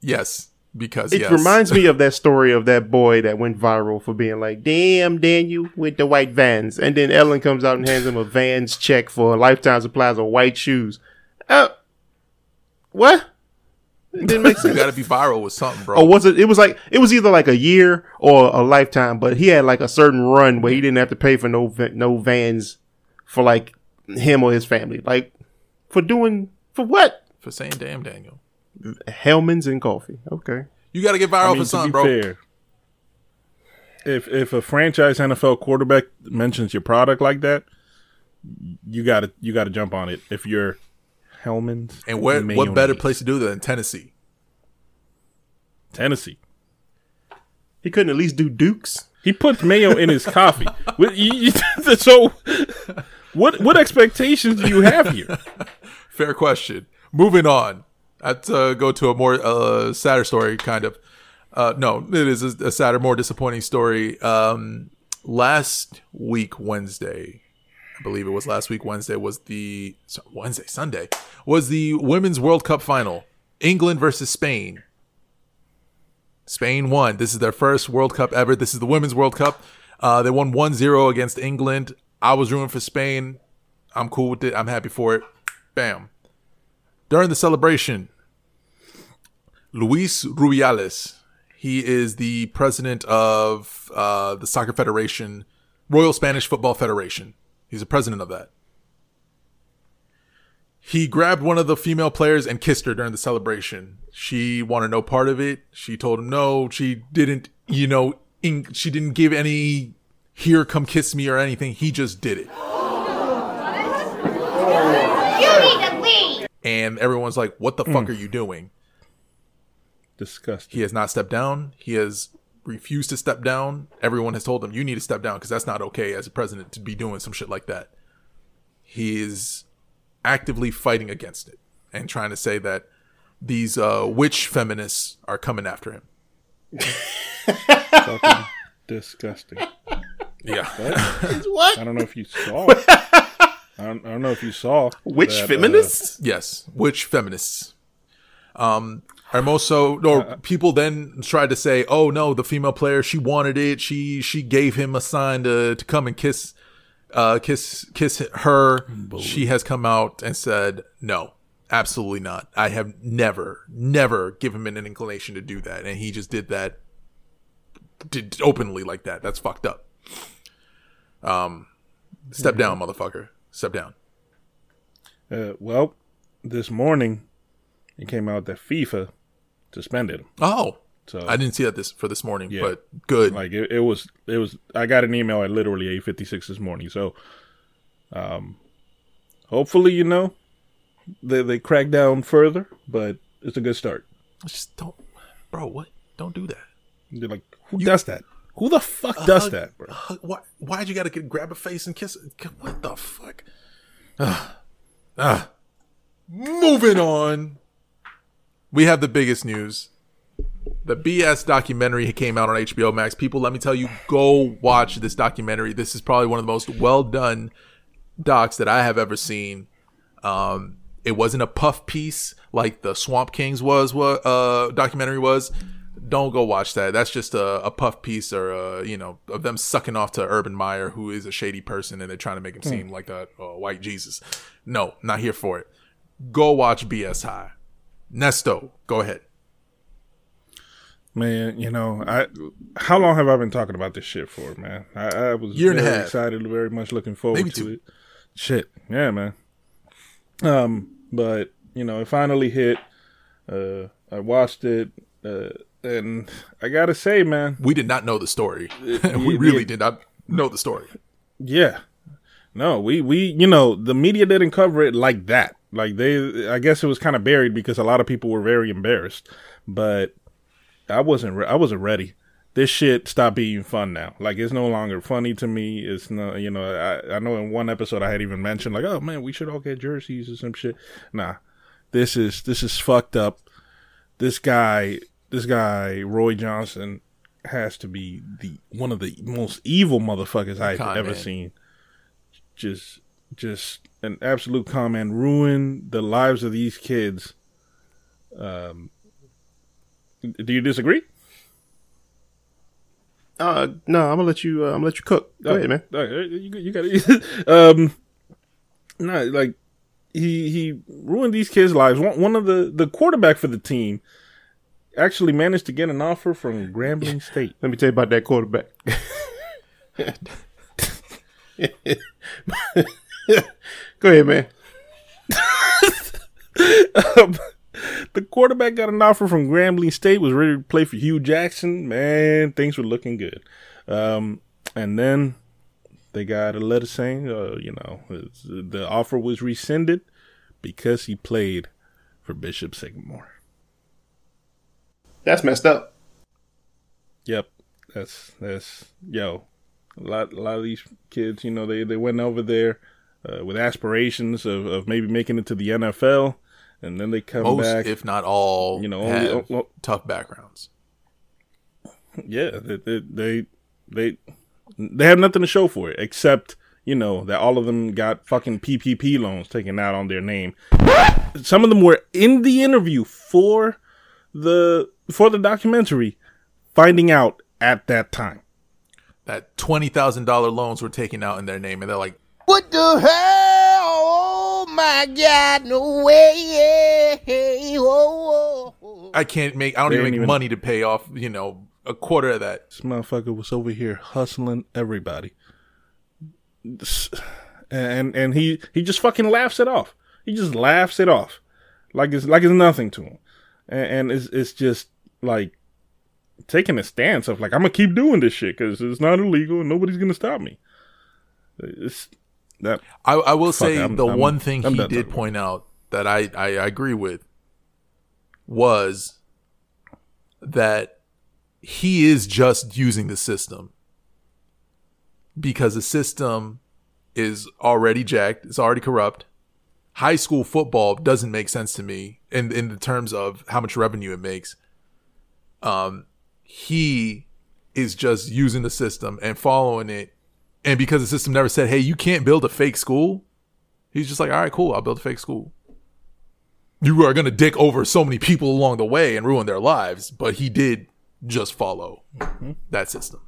Yes, because it yes. reminds me of [LAUGHS] that story of that boy that went viral for being like, "Damn, Daniel with the white Vans," and then Ellen comes out and hands him a Vans check for a lifetime supplies of white shoes. Uh, what? It didn't make [LAUGHS] you sense. got to be viral with something, bro. Or was it? It was like it was either like a year or a lifetime, but he had like a certain run where he didn't have to pay for no no vans for like him or his family, like for doing for what? for saying damn, Daniel. Hellmann's and coffee. Okay, You got to get viral I mean, for something, bro. fair, if if a franchise NFL quarterback mentions your product like that, you gotta you gotta jump on it. If you're Hellmann's And where, what better place to do that than Tennessee? Tennessee. he couldn't at least do Dukes. He puts mayo in his coffee. [LAUGHS] What- you- you- [LAUGHS] so, what what expectations do you have here? [LAUGHS] Fair question. Moving on. Let's uh, go to a more uh, sadder story, kind of. Uh, no, it is a, a sadder, more disappointing story. Um, last week, Wednesday, I believe it was last week, Wednesday, was the Wednesday, Sunday, was the Women's World Cup final. England versus Spain. Spain won. This is their first World Cup ever. This is the Women's World Cup. Uh, they won 1 0 against England. I was rooting for Spain. I'm cool with it. I'm happy for it. Bam. During the celebration, Luis Rubiales, he is the president of uh, the Soccer Federation, Royal Spanish Football Federation. He's the president of that. He grabbed one of the female players and kissed her during the celebration. She wanted no part of it. She told him no. She didn't, you know, she didn't give any here, come kiss me or anything. He just did it. [LAUGHS] You need to leave. And everyone's like, what the fuck are you doing? Disgusting. He has not stepped down. He has refused to step down. Everyone has told him, you need to step down because that's not okay as a president to be doing some shit like that. He is actively fighting against it and trying to say that these uh, witch feminists are coming after him. Disgusting. Yeah. [LAUGHS] What? I don't know if you saw. it. [LAUGHS] I don't, I don't know if you saw. Which that, uh, feminists? Yes, which feminists? Um, Hermoso, or people then tried to say, "Oh no, the female player she wanted it. She she gave him a sign to to come and kiss, uh, kiss kiss her." She has come out and said, "No, absolutely not. I have never never given him an inclination to do that, and he just did that, did openly like that. That's fucked up." Um, step down, motherfucker. Step down. uh, well, this morning it came out that FIFA suspended him. Oh, So I didn't see that this for this morning, Yeah. but good. like it, it was it was I got an email at literally eight fifty six this morning. So um hopefully, you know, they they crack down further, but it's a good start. Just don't, bro. What? Don't do that. They're like, who does that? Who the fuck does hug- that, bro? Hug- Why? Why'd you gotta get, grab a face and kiss? What the fuck? Ah. Ah. Moving on. We have the biggest news. The BS documentary came out on HBO Max. People, let me tell you, go watch this documentary. This is probably one of the most well done docs that I have ever seen. Um, it wasn't a puff piece like the Swamp Kings was what uh documentary was. Don't go watch that. That's just a, a puff piece or uh you know of them sucking off to Urban Meyer, who is a shady person, and they're trying to make him seem like a, a white Jesus. No, not here for it. Go watch BS High. Nesto, go ahead. Man, you know, I how long have I been talking about this shit for, man? I, I was Year a very excited, very much looking forward Maybe to two. it. Shit, yeah, man. Um, but you know, it finally hit. Uh, I watched it, uh, and I gotta say, man, We did not know the story. [LAUGHS] we yeah. really did not know the story. yeah, no, we we you know the media didn't cover it like that. Like they, I guess it was kind of buried because a lot of people were very embarrassed, but I wasn't. Re- I wasn't ready. This shit stopped being fun now. Like it's no longer funny to me. It's no, you know. I I know in one episode I had even mentioned like, oh man, we should all get jerseys or some shit. Nah, this is this is fucked up. This guy, this guy, Roy Johnson, has to be the one of the most evil motherfuckers I've Con ever man. seen. Just, just an absolute con man. Ruin the lives of these kids. Um, do you disagree? Uh, no, I'm gonna let you. Uh, I'm gonna let you cook. Go ahead, man. Uh, you, got- you got it. [LAUGHS] um, no, like he he ruined these kids' lives. One, one of the the quarterback for the team actually managed to get an offer from Grambling State. Let me tell you about that quarterback. [LAUGHS] Go ahead, man. Um, [LAUGHS] the quarterback got an offer from Grambling State. Was ready to play for Hue Jackson. Man, things were looking good. Um, and then they got a letter saying, uh, you know, the offer was rescinded because he played for Bishop Sycamore. That's messed up. Yep, that's that's yo. A lot a lot of these kids, you know, they they went over there uh, with aspirations of, of maybe making it to the NFL, and then they come Most, back. if not all, you know, have only- oh, oh. tough backgrounds. yeah, they, they they they they have nothing to show for it except you know that all of them got fucking PPP loans taken out on their name. Some of them were in the interview for the for the documentary, finding out at that time. that twenty thousand dollar loans were taken out in their name, and they're like, What the hell? Oh my God, no way. Hey, whoa, whoa. I can't make, I don't even ain't make even- money to pay off, you know, a quarter of that. This motherfucker was over here hustling everybody, and and he he just fucking laughs it off. He just laughs it off, like it's like it's nothing to him, and, and it's it's just like taking a stance of like I'm gonna keep doing this shit because it's not illegal and nobody's gonna stop me. It's that I, I will say I'm- the I'm- one thing I'm he did point out that I, I agree with was that he is just using the system because the system is already jacked, it's already corrupt. High school football doesn't make sense to me in in the terms of how much revenue it makes. Um, he is just using the system and following it and because the system never said, "Hey, you can't build a fake school," he's just like, "All right, cool, I'll build a fake school." You are gonna dick over so many people along the way and ruin their lives, but he did just follow that system.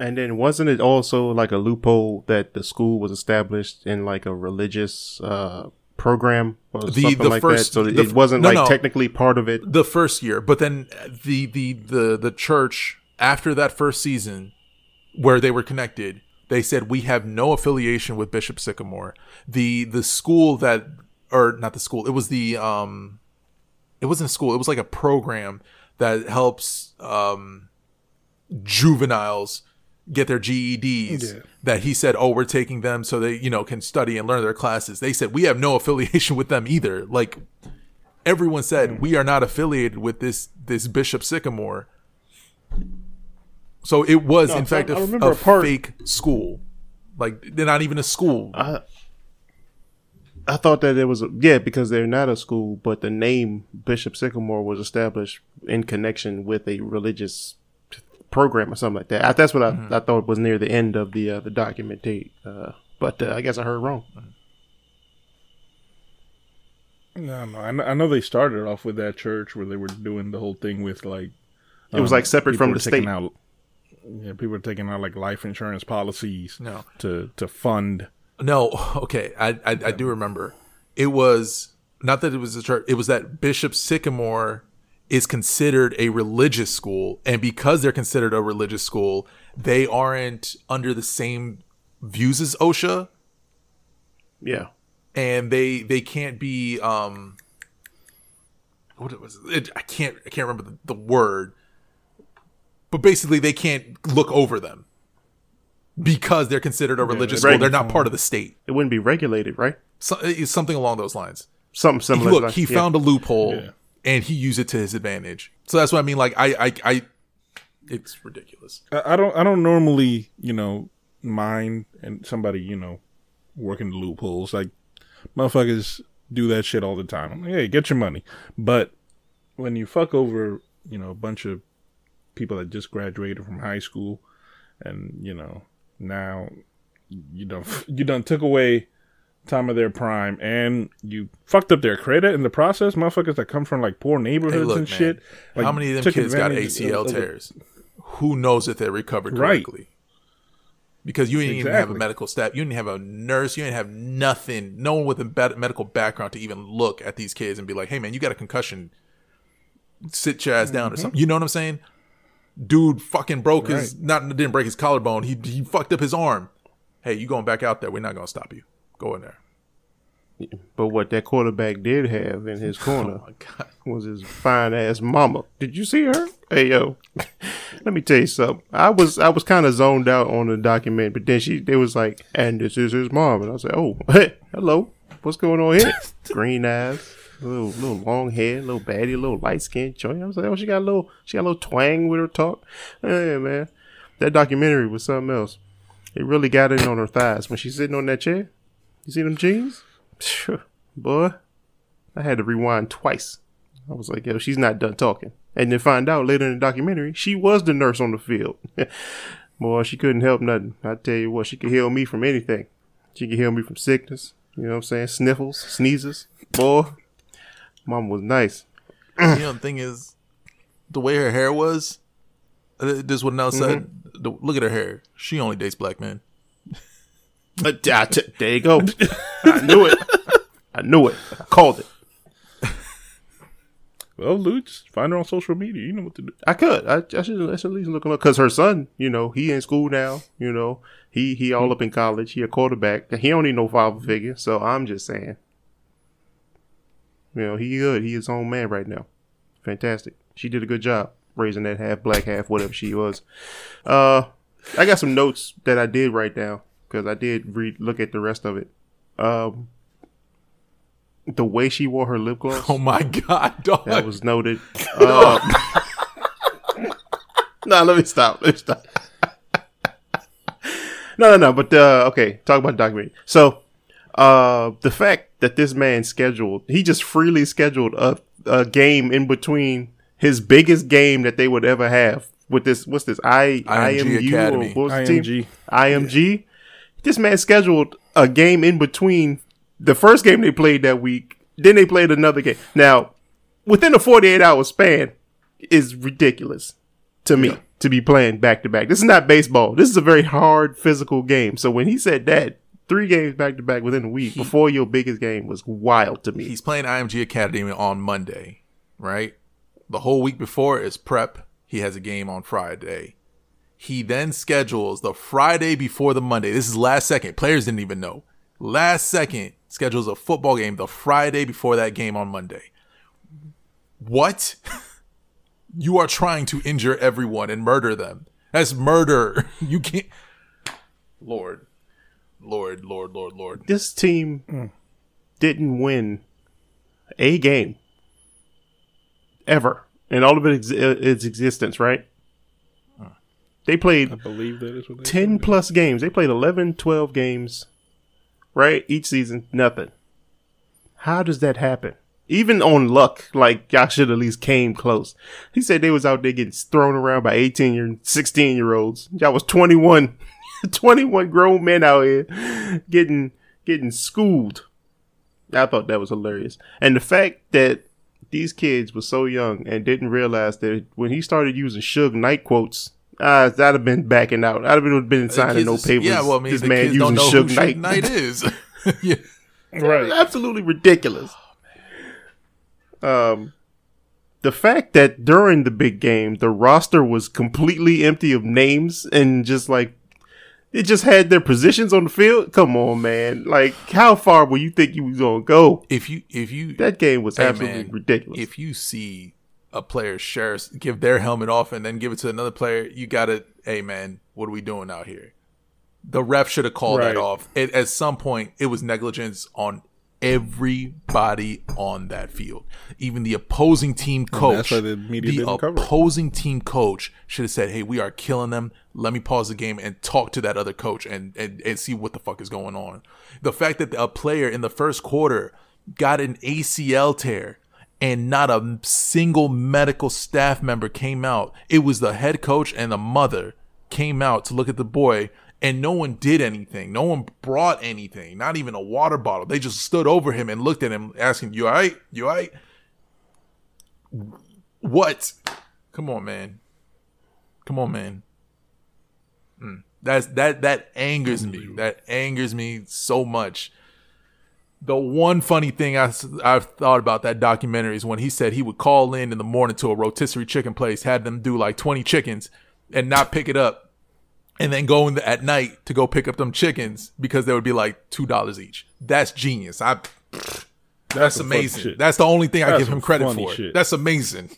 And then wasn't it also like a loophole that the school was established in like a religious uh, program or The- something the like first- that? So the it wasn't no, like no. technically part of it. The first year, but then the the the the church after that first season, where they were connected, they said we have no affiliation with Bishop Sycamore. The the school that or not the school, it was the um, it wasn't a school, it was like a program that helps um juveniles get their GEDs Yeah. that he said, "Oh, we're taking them so they, you know, can study and learn their classes." They said, "We have no [LAUGHS] affiliation with them either." Like everyone said, mm. "We are not affiliated with this this Bishop Sycamore." So it was, No, in so fact, a, I a a part- fake school. Like they're not even a school. I thought that it was a, yeah because they're not a school, but the name Bishop Sycamore was established in connection with a religious program or something like that. I, that's what I, Mm-hmm. I thought was near the end of the uh, the document date. Uh, but uh, I guess I heard wrong. no no I know, I know they started off with that church where they were doing the whole thing with like It was um, like separate from the state. Out, yeah, people were taking out like life insurance policies No. to to fund No, [LAUGHS] okay, I, I I do remember. It was not that it was the church. It was that Bishop Sycamore is considered a religious school, and because they're considered a religious school, they aren't under the same views as OSHA, Yeah, and they they can't be um. What was it? I can't I can't remember the, the word, but basically they can't look over them because they're considered a religious school. right. They're not part of the state. it wouldn't be regulated, right? So, something along those lines. Something He- similar. look, like- he yeah. found a loophole Yeah. And he used it to his advantage. So that's what I mean. Like I, I, I it's ridiculous. I don't I don't normally, you know, mind and somebody, you know, working the loopholes. Like motherfuckers do that shit all the time. I'm like, hey, get your money. But when you fuck over, you know, a bunch of people that just graduated from high school and, you know, now you done [LAUGHS] you done took away time of their prime and you fucked up their credit in the process, motherfuckers that come from like poor Hey, neighborhoods look, and man, shit. Like, how many of them kids got ACL of- of tears? Who knows if they recovered Right. correctly? Because you didn't even have a medical staff, you didn't have a nurse, you didn't have nothing, no one with a medical background to even look at these kids and be like, "Hey, man, you got a concussion. Sit your ass down or mm-hmm. something." You know what I'm saying? Dude, fucking broke his not didn't break his collarbone. He he fucked up his arm. Hey, you going back out there? We're not gonna stop you. Go in there. But what that quarterback did have in his [LAUGHS] oh corner Oh was his fine ass mama. Did you see her? Hey yo, [LAUGHS] let me tell you something. I was I was kind of zoned out on the document, but then she they was like, and this is his mom, and I said, oh, [LAUGHS] hello, what's going on here? Green eyes, little little long hair, little baddie, little light skinned joint. I was like, oh, she got a little she got a little twang with her talk. Hey man, that documentary was something else. It really got in on her thighs when she's sitting on that chair. You see them jeans? Phew, Boy, I had to rewind twice. I was like, yo, she's not done talking. And then find out later in the documentary, she was the nurse on the field. [LAUGHS] Boy, she couldn't help nothing. I tell you what, she could heal me from anything. She could heal me from sickness. You know what I'm saying? Sniffles, sneezes. Boy, mom was nice. [CLEARS THROAT] you know the thing is, the way her hair was, uh, this is what Nell said. Mm-hmm. The- Look at her hair. She only dates black men. Uh, t- there you go. [LAUGHS] I knew it. I knew it. I called it. Well, just find her on social media. You know what to do. I could. I, I should. I should at least look him up because her son, you know, he in school now. You know, he he all up in college. He a quarterback. He don't need no father figure. So I'm just saying, you know, he good. He his own man right now. Fantastic. She did a good job raising that half black, half whatever she was. Uh, I got some notes that I did write down because I did read look at the rest of it. Um, the way she wore her lip gloss. Oh my [LAUGHS] god, dog. That was noted. Uh, [LAUGHS] no, [LAUGHS] let me stop. Let me stop. no, no, no. But uh, okay, talk about the documentary. So, uh, the fact that this man scheduled, he just freely scheduled a a game in between his biggest game that they would ever have with this. What's this? I IMG IMU Academy. or what was team? IMG. This man scheduled a game in between the first game they played that week. Then they played another game. Now, within a 48 hour span is ridiculous to me to be playing back to back. This is not baseball. This is a very hard physical game. So when he said that, three games back to back within a week before your biggest game was wild to me. He's playing IMG Academy on Monday, right? The whole week before is prep. He has a game on Friday. He then schedules the Friday before the Monday. This is last second. Players didn't even know. Last second schedules a football game the Friday before that game on Monday. What? [LAUGHS] you are trying to injure everyone and murder them. That's murder. [LAUGHS] You can't. Lord. Lord, Lord, Lord, Lord. this team didn't win a game ever in all of its, its existence, right? They played I believe that is what they 10 plus games. They played 11, 12 games, right? Each season, nothing. How does that happen? Even on luck, like y'all should at least came close. He said they was out there getting thrown around by 18 year, 16 year olds. Y'all was 21, [LAUGHS] 21 grown men out here getting, getting schooled. I thought that was hilarious. And the fact that these kids were so young and didn't realize that when he started using Suge Knight quotes, uh, that'd have been backing out. I'd have been signing no papers. Yeah, well, I mean, this the man kids using don't know Suge who Knight. Suge Knight is. [LAUGHS] [LAUGHS] yeah. Right. Absolutely ridiculous. Um, the fact that during the big game, the roster was completely empty of names and just like it just had their positions on the field. Come on, man! Like, how far will you think you was gonna go? If you if you That game was Hey, absolutely man, ridiculous. If you see a player share give their helmet off and then give it to another player, you gotta, hey man, what are we doing out here? The ref should have called Right. that off. It, at some point, it was negligence on everybody on that field. Even the opposing team coach. that's why the media the didn't cover opposing team coach should have said, "Hey, we are killing them. Let me pause the game and talk to that other coach and and, and see what the fuck is going on." The fact that a player in the first quarter got an ACL tear and not a single medical staff member came out. It was the head coach and the mother came out to look at the boy and no one did anything. No one brought anything, not even a water bottle. They just stood over him and looked at him asking, "You all right? You all right?" What? Come on, man. Come on, man. Mm. That's that that angers me. That angers me so much. The one funny thing I, I've thought about that documentary is when he said he would call in in the morning to a rotisserie chicken place, had them do like 20 chickens and not pick it up, and then go in the, at night to go pick up them chickens because they would be like $2 each. That's genius. I That's some funny amazing. That's the only thing I That's give him credit for. shit. That's amazing.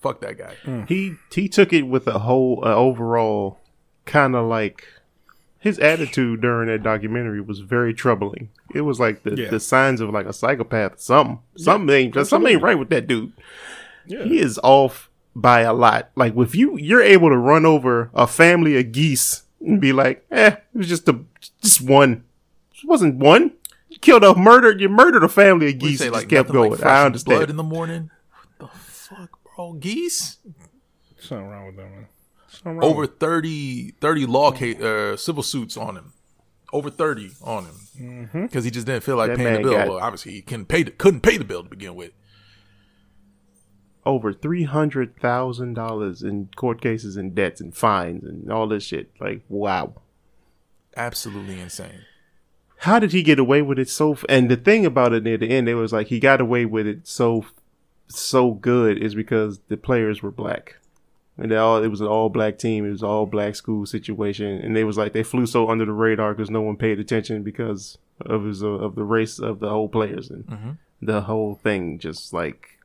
Fuck that guy. he he took it with a whole uh, overall kind of like his attitude during that documentary was very troubling. It was like the, Yeah. the signs of like a psychopath. Something something ain't something ain't right with that dude. Yeah. He is off by a lot. Like if you you're able to run over a family of geese and be like, eh, it was just a just one. It wasn't one. You killed a murdered. You murdered a family of geese. say and like just kept nothing like going. fresh I blood in the morning. What the fuck, bro? Geese Something wrong with that one. Something wrong over 30, 30 law case, uh, civil suits on him. Over thirty on him because he just didn't feel like That paying the bill. got- Well, obviously he couldn't pay the, couldn't pay the bill to begin with. over three hundred thousand dollars in court cases and debts and fines and all this shit. Like, wow. Absolutely insane. How did he get away with it so? F- and the thing about it near the end, it was like he got away with it so so good is because the players were black, and they all it was an all black team. It was all black school situation, and they was like they flew so under the radar because no one paid attention because of his uh, of the race of the whole players and the whole thing just like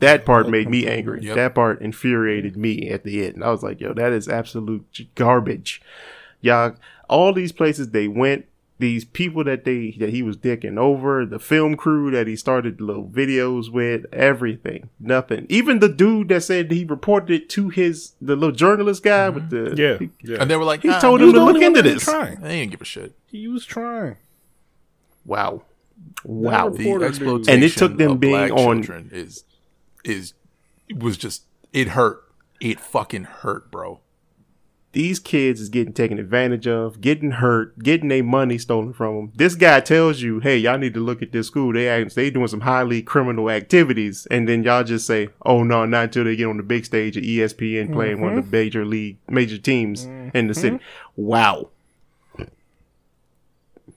that part made me angry. Yep. That part infuriated me at the end. I was like, yo, that is absolute garbage. Y'all, all these places they went, these people that they that he was dicking over, the film crew that he started little videos with, everything, nothing. Even the dude that said he reported it to his the little journalist guy with the Yeah, he, yeah. And they were like, he "Ah, told no, him to look into this. Trying. They didn't give a shit. He was trying. Wow, wow. The Reporter exploitation. And it took them of being black on- children is is was just it hurt. It fucking hurt, bro. These kids is getting taken advantage of, getting hurt, getting their money stolen from them. This guy tells you, "Hey, y'all need to look at this school. They act, they doing some highly criminal activities," and then y'all just say, "Oh no, not until they get on the big stage at ESPN playing one of the mm-hmm. major league major teams in the city." Mm-hmm. Wow,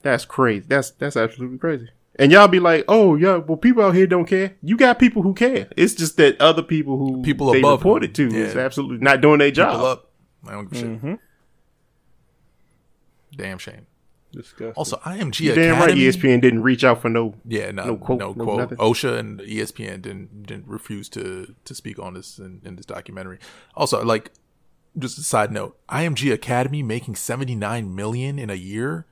that's crazy. That's that's absolutely crazy. And y'all be like, "Oh yeah, well people out here don't care." You got people who care. It's just that other people who People they above reported to them. is absolutely not doing their job. People up. I don't give a Mm-hmm. shit. Damn shame. Disgusting. Also, IMG You damn right, Academy. ESPN didn't reach out for no. Yeah, no, No no quote, quote. no quote. nothing. OSHA and ESPN didn't didn't refuse to to speak on this in, in this documentary. Also, like, just a side note: IMG Academy making seventy nine million in a year.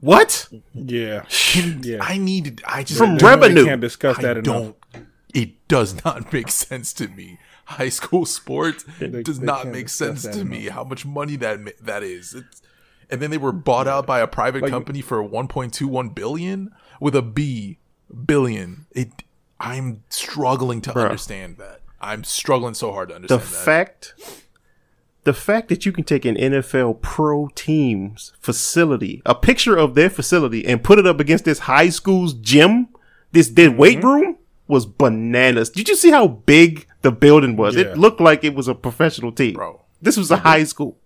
What? yeah. Can, Yeah. I need. I just From They revenue. can't discuss I that enough. don't. It does not [LAUGHS] make sense to me. High school sports [LAUGHS] They- does they not make sense to me. How much money that that is. It's, and then they were bought out by a private Like- company for 1.21 billion with a B billion. It. I'm struggling to understand that. I'm struggling so hard to The understand that. fact, the fact that you can take an NFL pro team's facility, a picture of their facility, and put it up against this high school's gym, this Mm-hmm. weight room, was bananas. Did you see how big the building was? Yeah. It looked like it was a professional team. Bro. This was a high school.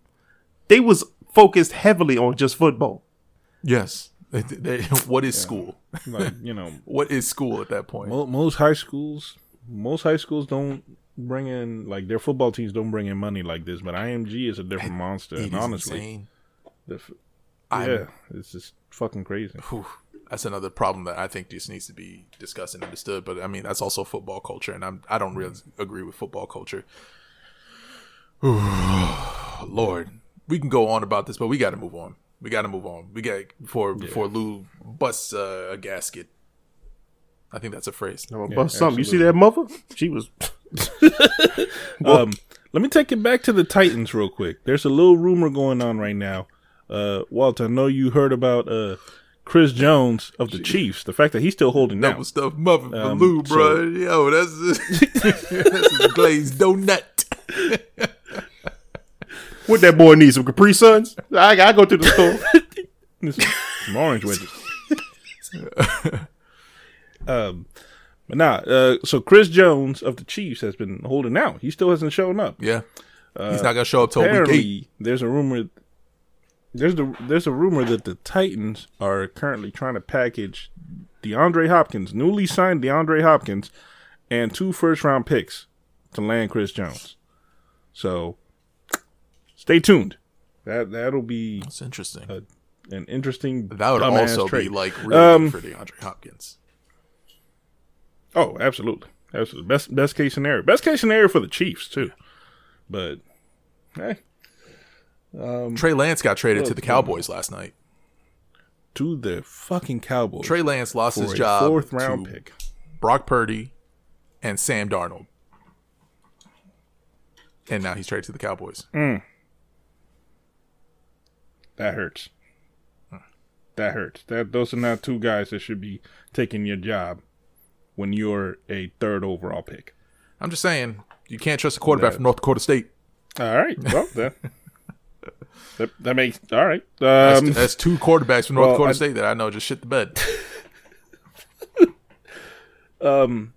They was focused heavily on just football. yes. They- they- [LAUGHS] what is school? like you [LAUGHS] know, What is school at that point? mo- most high schools, most high schools don't bring in like their football teams don't bring in money like this. But IMG is a different monster. It And is honestly, insane. the f- I'm- yeah, it's just fucking crazy. Whew, that's another problem that I think just needs to be discussed and understood. But I mean, that's also football culture, and I'm I don't really agree with football culture. Whew, [SIGHS] Lord, we can go on about this, but we got to move on. We got to move on. We got before before Lu busts uh, a gasket. I think that's a phrase. I'm gonna bust something. You see that mother? She was. [LAUGHS] [LAUGHS] um, let me take it back to the Titans real quick. There's a little rumor going on right now. Uh, Walter, I know you heard about uh, Chris Jones of the Chiefs. The fact that he's still holding That out. was stuff muffin for Um, Lu, so- bro. Yo, that's [LAUGHS] that's a glazed donut. [LAUGHS] What that boy needs some Capri Suns? I gotta go to the store. [LAUGHS] some orange wedges. um, but nah. Uh, so Chris Jones of the Chiefs has been holding out. He still hasn't shown up. Yeah, he's not gonna show up till week eight. There's a rumor. There's the there's a rumor that the Titans are currently trying to package DeAndre Hopkins, newly signed DeAndre Hopkins, and two first round picks to land Chris Jones. So, stay tuned. That that'll be That's interesting. an interesting. That would also trade. be like really Um, good for DeAndre Hopkins. Oh, absolutely, absolutely. Best best case scenario. Best case scenario for the Chiefs too. But hey, Um, Trey Lance got traded to the Cowboys last night. to the fucking Cowboys Trey Lance lost for his a job fourth round to pick. Brock Purdy and Sam Darnold. And now he's traded to the Cowboys. Mm. That hurts. That hurts. That those are not two guys that should be taking your job when you're a third overall pick. I'm just saying, you can't trust a quarterback from North Dakota State. All right. Well, [LAUGHS] that that, that makes all right. That's, Um, that's two quarterbacks from North well, Dakota I- State that I know just shit the bed. [LAUGHS] um,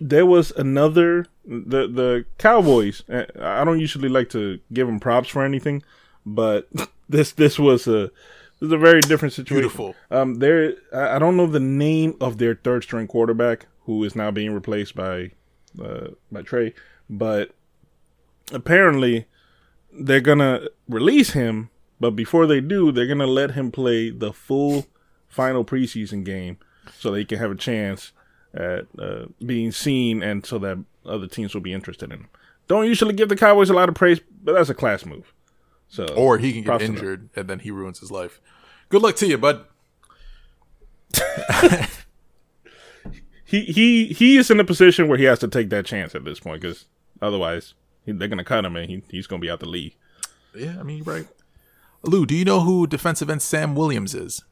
there was another the the Cowboys. uh, I don't usually like to give them props for anything, but [LAUGHS] this this was a this is a very different situation. Beautiful. Um, there I I don't know the name of their third string quarterback who is now being replaced by uh, by Trey, but apparently they're gonna release him. But before they do, they're gonna let him play the full final preseason game so they can have a chance at uh, being seen and so that other teams will be interested in him. Don't usually give the Cowboys a lot of praise, but that's a class move. So Or he can get props to them. injured and then he ruins his life. Good luck to you, bud. [LAUGHS] He he he is in a position where he has to take that chance at this point because otherwise he, they're gonna cut him and he, he's gonna be out the league. Yeah, I mean, you're right. Lu, do you know who defensive end Sam Williams is?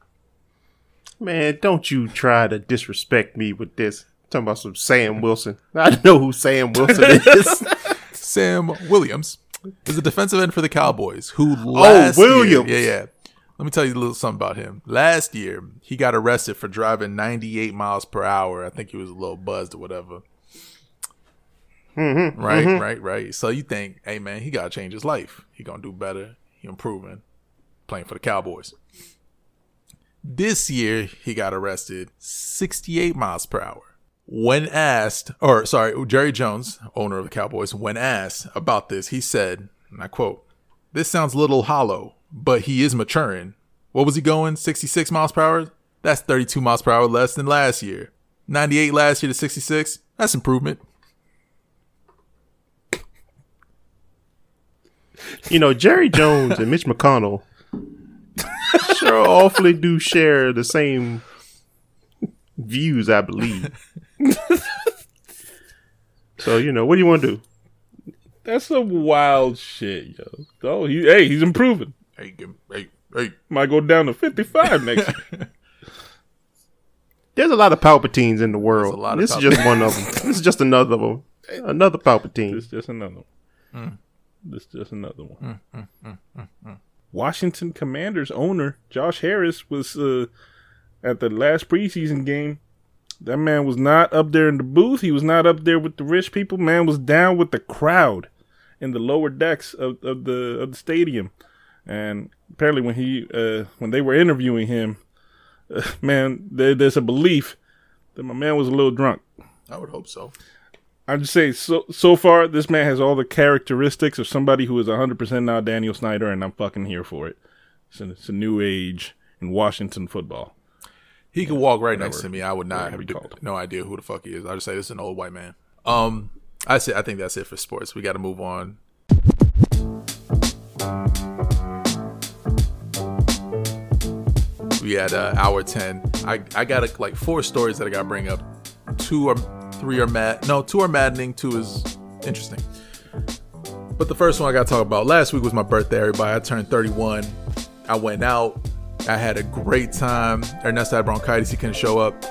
Man, don't you try to disrespect me with this. talking about some Sam Wilson. I know who Sam Wilson [LAUGHS] is. Sam Williams is a defensive end for the Cowboys who oh, last Williams. Year, yeah, yeah. Let me tell you a little something about him. Last year, he got arrested for driving 98 miles per hour. I think he was a little buzzed or whatever. Mm-hmm, right, mhm. right, right. So you think, hey man, he gotta change his life. He gonna do better. He improving, playing for the Cowboys. This year, he got arrested 68 miles per hour. When asked, or sorry, Jerry Jones, owner of the Cowboys, when asked about this, he said, and I quote, This sounds a little hollow, but he is maturing. What was he going? 66 miles per hour? That's 32 miles per hour less than last year. 98 last year to 66? That's improvement. You know, Jerry Jones and Mitch McConnell sure awfully do share the same views, I believe. so, you know, what do you want to do? That's some wild shit, yo. Oh, he hey, he's improving. Hey, hey, hey. Might go down to fifty five next year. [LAUGHS] There's a lot of Palpatines in the world. lot of this is just one of them. This is just another one. [LAUGHS] Another Palpatine. This is just another one. Mm. This is just another one. Washington Commanders owner Josh Harris was uh, at the last preseason game. That man was not up there in the booth. He was not up there with the rich people. Man was down with the crowd in the lower decks of, of the of the stadium. And apparently, when he uh, when they were interviewing him, uh, [LAUGHS] man, there, there's a belief that my man was a little drunk. I would hope so. I'm just saying, so so far, this man has all the characteristics of somebody who is 100% now Daniel Snyder, and I'm fucking here for it. It's a, it's a new age in Washington football. He could walk right whatever. next to me. I would not have d- no idea who the fuck he is. I just say this is an old white man. Um, I say I think that's it for sports. We got to move on. We had uh, hour ten. I I got like four stories that I got to bring up. Two are three are mad. No, two are maddening. Two is interesting. But the first one I got to talk about last week was my birthday. Everybody, I turned 31. I went out. I had a great time. Ernesto had bronchitis; he couldn't show up.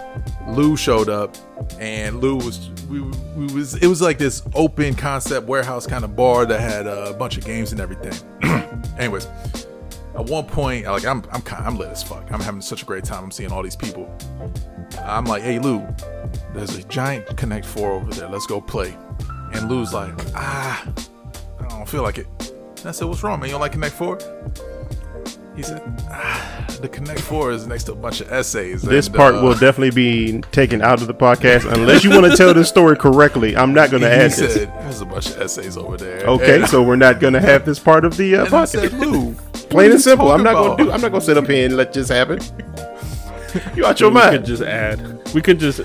Lu showed up, and Lu was we, we was it was like this open concept warehouse kind of bar that had a bunch of games and everything. [CLEARS THROAT] Anyways, at one point, like I'm I'm I'm lit as fuck. I'm having such a great time. I'm seeing all these people. I'm like, hey Lu, there's a giant Connect Four over there. Let's go play. And Lu's like, ah, I don't feel like it. And I said, what's wrong, man? You don't like Connect Four? He said, ah, the Connect Four is next to a bunch of essays. This and, part uh, will definitely be taken out of the podcast unless you want to tell this story correctly. I'm not going to he add said, this. there's a bunch of essays over there. Okay, And- so we're not going to have this part of the uh, and I podcast. said, Lu, [LAUGHS] Plain and simple. I'm not going to do. I'm not going to sit up here and let this happen. [LAUGHS] You out your we could mind. just add. We could just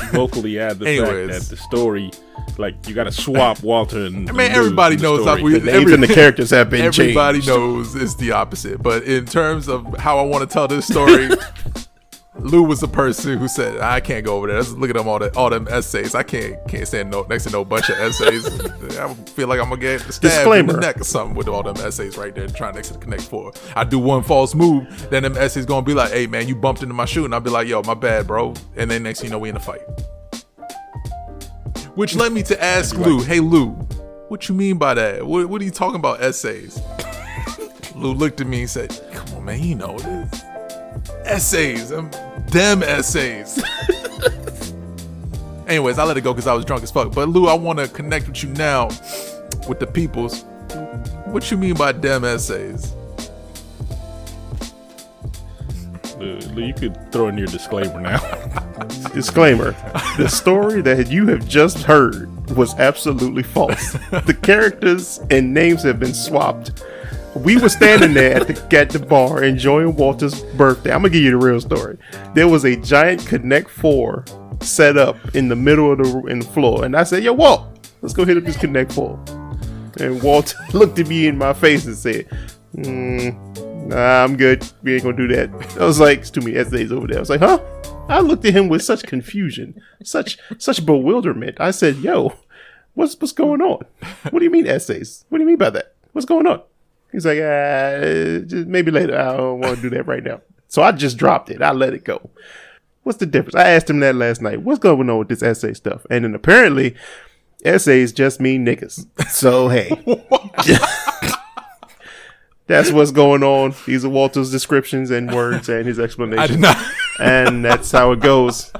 [LAUGHS] vocally add the fact that the story, like you got to swap Walter and. I mean, Lu everybody the knows that we- The names and the characters have been [LAUGHS] Everybody changed. knows it's the opposite. But in terms of how I want to tell this story, [LAUGHS] Lu was the person who said, "I can't go over there. Let's look at them all the all them essays. I can't can't stand no next to no bunch of essays. [LAUGHS] I feel like I'm gonna get stabbed in Disclaimer. the neck or something with all them essays right there, trying next to the Connect Four. I do one false move, then them essays gonna be like, "Hey man, you bumped into my shoe," and I'll be like, "Yo, my bad, bro." And then next thing you know, we in a fight. Which led me to ask Lu, "Hey Lu, what you mean by that? What, what are you talking about essays?" [LAUGHS] Lu looked at me and said, "Come on, man, you know this essays, um, them essays." [LAUGHS] Anyways, I let it go because I was drunk as fuck. But Lu, I want to connect with you now with the peoples. What you mean by dem essays? Uh, Lu, you could throw in your disclaimer now. [LAUGHS] Disclaimer: The story that you have just heard was absolutely false. the characters and names have been swapped. We were standing there at the at the bar enjoying Walter's birthday. I'm gonna give you the real story. There was a giant Connect Four set up in the middle of the in the floor, and I said, "Yo, Walt, let's go hit up this Connect 4. And Walter [LAUGHS] looked at me in my face and said, mm, "Nah, I'm good. We ain't gonna do that." [LAUGHS] I was like, "It's too many essays over there." I was like, "Huh?" I looked at him with such confusion, such such bewilderment. I said, "Yo, what's what's going on? What do you mean essays? What do you mean by that? What's going on?" He's like, uh, just maybe later. I don't want to do that right now. So I just dropped it. I let it go. What's the difference? I asked him that last night. What's going on with this essay stuff? And then apparently, essays just mean niggas. So hey, [LAUGHS] [LAUGHS] that's what's going on. These are Walter's descriptions and words and his I did not. and that's how it goes.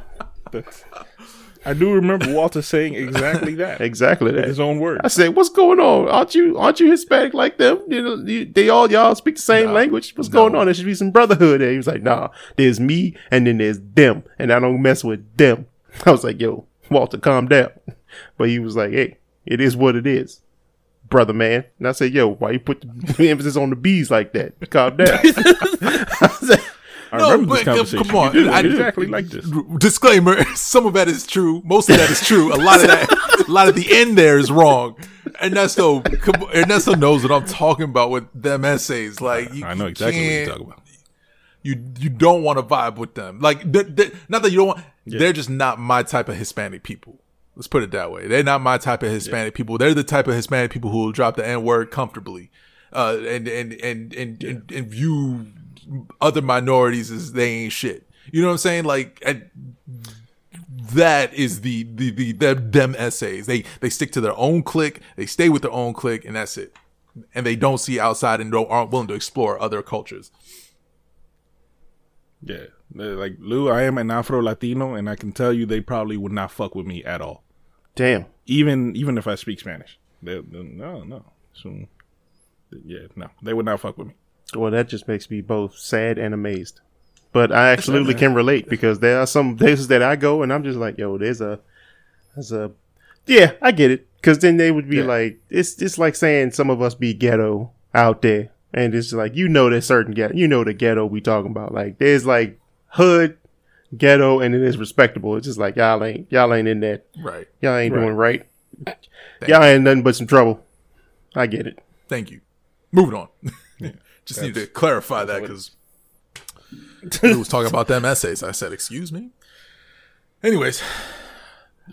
[LAUGHS] I do remember Walter saying exactly that. [LAUGHS] Exactly that. his own words. I said, "What's going on? Aren't you aren't you Hispanic like them? You know, you, they all y'all speak the same language. What's going on? There should be some brotherhood." there." He was like, "Nah, there's me and then there's them, and I don't mess with them." [LAUGHS] I was like, "Yo, Walter, calm down." [LAUGHS] But he was like, "Hey, it is what it is, brother man." And I said, "Yo, why you put the emphasis on the bees like that? Calm down." I said, I No, remember this but, uh, conversation. come on. I- exactly like this. Disclaimer: [LAUGHS] Some of that is true. Most of that is true. A lot of that, a lot of the end there is wrong. Ernesto, come, Ernesto knows what I'm talking about with them essays. Like you, I know exactly what you're talking about. You you don't want to vibe with them. Like they're, they're- not that you don't want. They're just not my type of Hispanic people. Let's put it that way. They're not my type of Hispanic people. They're the type of Hispanic people who will drop the N word comfortably, uh, and and and and, and and view other minorities is they ain't shit. You know what I'm saying? Like. And, that is the the the them, them essays. They they stick to their own clique. They stay with their own clique, and that's it. And they don't see outside and don't aren't willing to explore other cultures. Yeah. They're Like Lou, I am an Afro Latino, and I can tell you they probably would not fuck with me at all. "Damn." Even even if I speak Spanish. They, they- no, no. So, yeah, no. They would not fuck with me. Well, that just makes me both sad and amazed. But I absolutely can relate because there are some places that I go and I'm just like, yo, there's a, there's a, yeah, I get it. Because then they would be Yeah. like, it's just like saying some of us be ghetto out there, and it's like you know there's certain ghetto, you know the ghetto we talking about. Like there's like hood, ghetto, and it is respectable. It's just like y'all ain't y'all ain't in that, Right. y'all ain't Right. doing right. Y'all ain't nothing but some trouble. I get it. Thank you. Moving on. [LAUGHS] Just need to clarify that because we was talking about them essays. I said, "Excuse me." Anyways,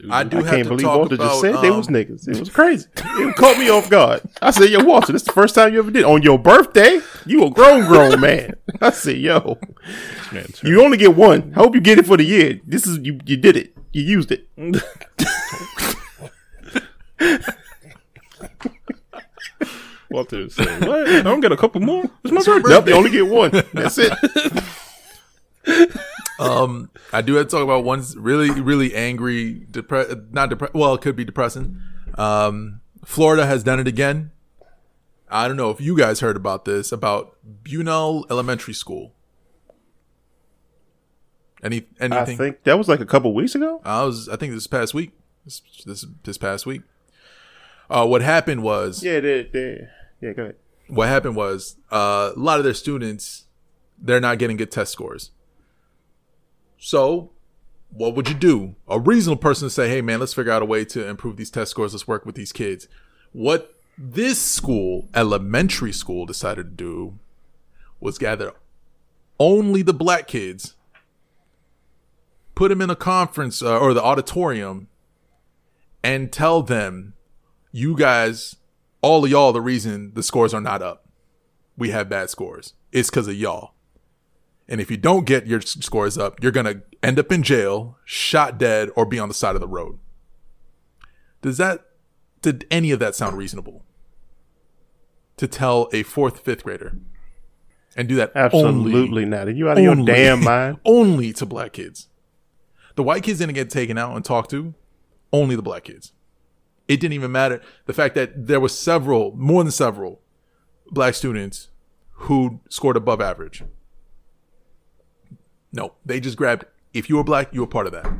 I do I have can't to believe talk Walter about. just said they um, was niggas. It was crazy. It caught me off guard. I said, "Yo, Walter, this is the first time you ever did on your birthday. You a grown, grown man." [LAUGHS] I said, "Yo, Man, you only get one. I hope you get it for the year. This is you. You did it. You used it." [LAUGHS] [LAUGHS] Walter said, "What? I don't get a couple more. It's my birthday." Nope, you only get one. That's it. [LAUGHS] Um, I do have to talk about one's really, really angry, depre- not depressed. Well, it could be depressing. Um, Florida has done it again. I don't know if you guys heard about this about Bunnell Elementary School. Any anything? I think that was like a couple weeks ago. I was. I think this past week. This this, this past week. Uh, what happened was Yeah, they, they, yeah. Go ahead. what happened was uh, a lot of their students they're not getting good test scores. So, what would you do? A reasonable person to say, "Hey, man, let's figure out a way to improve these test scores. Let's work with these kids." What this school, elementary school, decided to do was gather only the black kids, put them in a conference uh, or the auditorium, and tell them, "You guys all of y'all the reason the scores are not up. We have bad scores. It's because of y'all. And if you don't get your scores up, you're going to end up in jail, shot dead, or be on the side of the road. Does that, did any of that sound reasonable? To tell a fourth, fifth grader and do that Absolutely only, not. Are you out of your damn mind? [LAUGHS] only to black kids. The white kids didn't get taken out and talked to. only the black kids. It didn't even matter the fact that there was several, more than several, black students who scored above average. No, they just grabbed if you were black, you were part of that.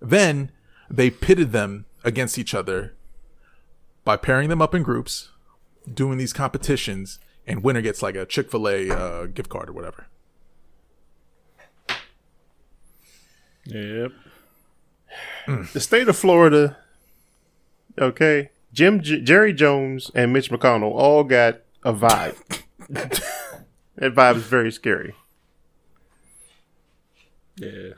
Then they pitted them against each other by pairing them up in groups, doing these competitions, and winner gets like a Chick Fil A uh, gift card or whatever. Yep. The state of Florida, okay, Jim J- Jerry Jones and Mitch McConnell all got a vibe. [LAUGHS] that vibe is very scary. Yeah.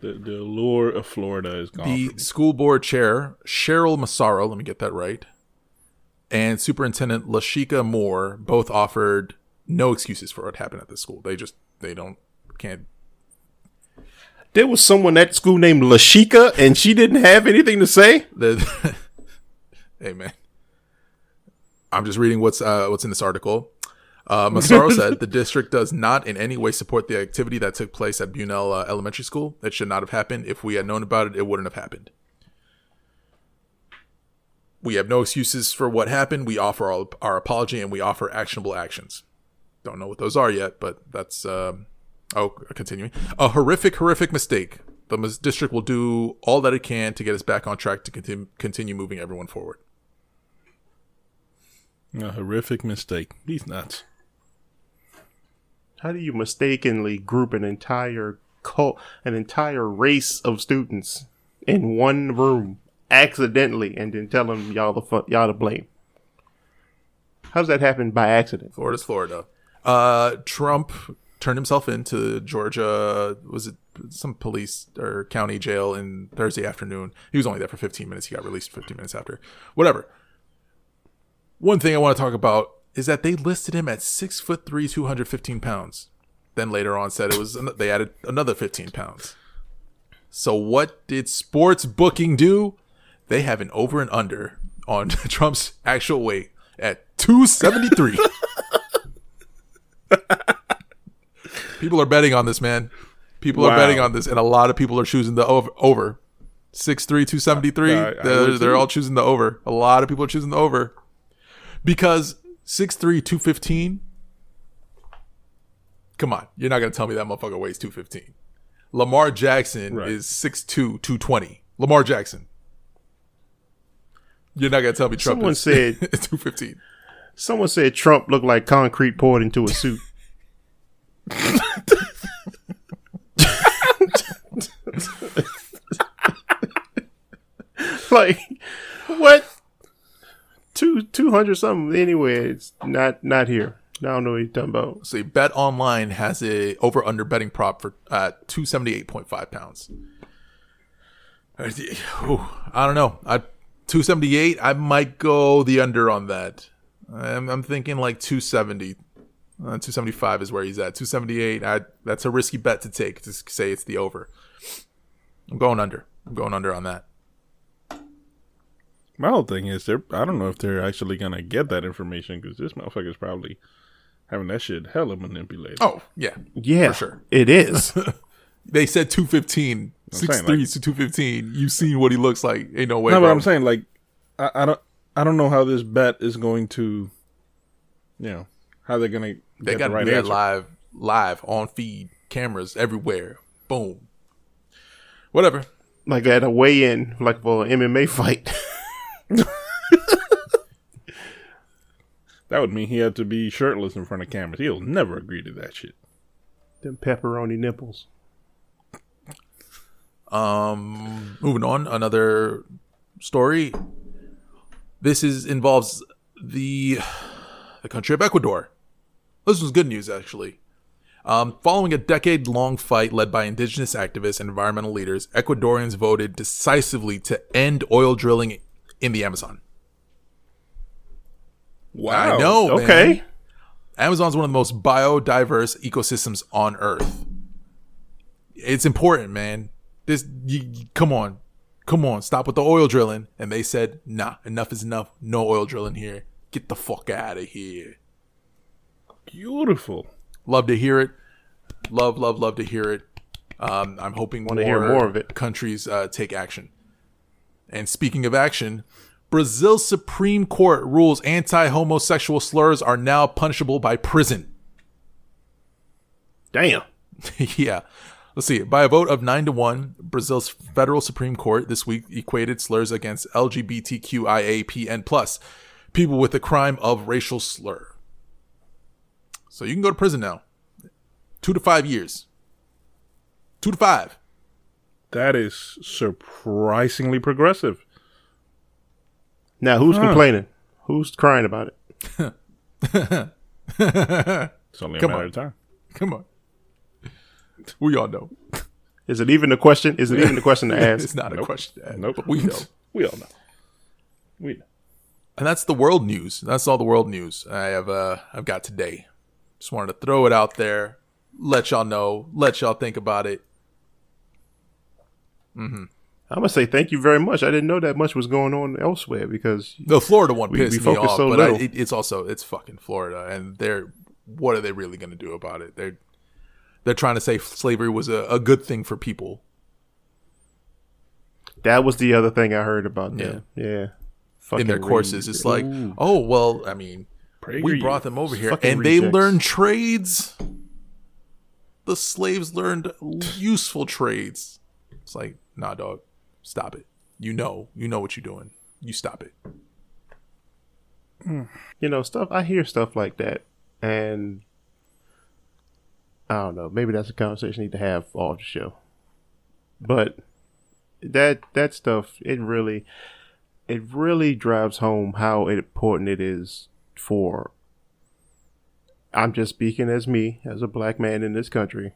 The the allure of Florida is gone. The school board chair, Cheryl Massaro, let me get that right, and Superintendent LaShakia Moore both offered no excuses for what happened at the school. They just, they don't, can't. There was someone at school named LaShakia, and she didn't have anything to say. The, [LAUGHS] hey, man. I'm just reading what's uh, what's in this article. Uh, Massaro [LAUGHS] said the district does not in any way support the activity that took place at Bunnell uh, Elementary School. It should not have happened. If we had known about it, it wouldn't have happened. We have no excuses for what happened. We offer our, our apology and we offer actionable actions. Don't know what those are yet, but that's um, oh, continuing. A horrific, horrific mistake. The mis- district will do all that it can to get us back on track to continue continue moving everyone forward. A horrific mistake. These nuts. How do you mistakenly group an entire cult, an entire race of students in one room accidentally, and then tell them y'all the fu- y'all to blame? How does that happen by accident? Florida's Florida. Uh, Trump turned himself into Georgia. Was it some police or county jail in Thursday afternoon? He was only there for 15 minutes. He got released 15 minutes after. Whatever. One thing I want to talk about is that they listed him at six foot three, 215 pounds. Then later on said it was they added another 15 pounds. So what did sports booking do? They have an over and under on [LAUGHS] Trump's actual weight at 273. [LAUGHS] people are betting on this, man. People are betting on this, and a lot of people are choosing the over. over. 6'3", 273. I- I they're, they're all choosing the over. A lot of people are choosing the over. Because 6'3", 215, come on. You're not going to tell me that motherfucker weighs 215. Lamar Jackson Right. is 6'2", 220. Lamar Jackson. You're not going to tell me Trump Someone is said- [LAUGHS] 215. Someone said Trump looked like concrete poured into a suit. [LAUGHS] [LAUGHS] like what? Two two hundred something anywhere. It's not not here. I don't know what he's talking about. So Bet Online has a over under betting prop for uh, two seventy eight point five pounds. I don't know. I two seventy eight. I might go the under on that. I'm, I'm thinking like two seventy. Uh, 275 is where he's at. 278. I, that's a risky bet to take to say it's the over. I'm going under. I'm going under on that. My whole thing is they're I don't know if they're actually gonna get that information because this motherfucker's probably having that shit hella manipulated. Oh yeah, Yeah, for sure. It is. [LAUGHS] They said 215, saying, 6'3 like- to 215. You've seen what he looks like. Ain't no way. no, but. I'm saying like I, I don't I don't know how this bet is going to, you know, how they're gonna They get got the to right do live, live on feed, cameras everywhere. Boom. Whatever. like at a weigh-in, like for an MMA fight. [LAUGHS] That would mean he had to be shirtless in front of cameras. He'll never agree to that shit. Them pepperoni nipples. Um, moving on, another story. This is involves the the country of Ecuador. This was good news, actually. Um, following a decade-long fight led by indigenous activists and environmental leaders, Ecuadorians voted decisively to end oil drilling in the Amazon. Wow. I know. man. Okay. Amazon's one of the most biodiverse ecosystems on Earth. It's important, man. This, you, you- come on, come on, stop with the oil drilling. And they said, nah, enough is enough. No oil drilling here. Get the fuck out of here. Beautiful. Love to hear it. Love, love, love to hear it. Um, I'm hoping Wanna hear more of it. countries uh, take action. And speaking of action, Brazil's Supreme Court rules anti-homosexual slurs are now punishable by prison. Damn. [LAUGHS] yeah. Let's see. By a vote of nine to one, Brazil's federal Supreme Court this week equated slurs against LGBTQIAPN plus people with the crime of racial slur. So you can go to prison now. Two to five years. Two to five. That is surprisingly progressive. Now, who's complaining? Who's crying about it? [LAUGHS] It's only a Come matter on. of time. Come on. We all know. Is it even a question? Is it even a question to [LAUGHS] ask? It's not a question. to ask, Nope. But we know. [LAUGHS] We all know. We know. And that's the world news. That's all the world news I have uh I've got today. Just wanted to throw it out there, let y'all know, let y'all think about it. Mm-hmm. I'm gonna say thank you very much. I didn't know that much was going on elsewhere because The Florida one We- pissed we me off, so but I, it, it's also it's fucking Florida, and they're what are they really going to do about it? They're they're trying to say slavery was a, a good thing for people. that was the other thing I heard about them. Yeah, in their courses. re- It's like, oh well, I mean, Pray we brought them over here, and they learned trades. The slaves learned useful trades. It's like, nah, dog, stop it. You know, you know what you're doing. You stop it. you know stuff. I hear stuff like that, and I don't know. Maybe that's a conversation I need to have off the show. But that that stuff, it really, it really drives home how important it is for. I'm just speaking as me, as a black man in this country,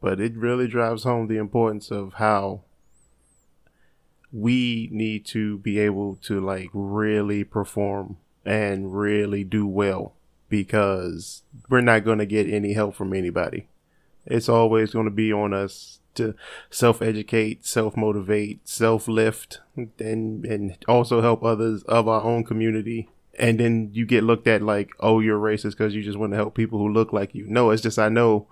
but it really drives home the importance of how we need to be able to like really perform and really do well because we're not going to get any help from anybody. It's always going to be on us to self educate, self motivate, self lift, and and also help others of our own community. And then you get looked at like, oh, you're racist because you just want to help people who look like you. No, it's just I know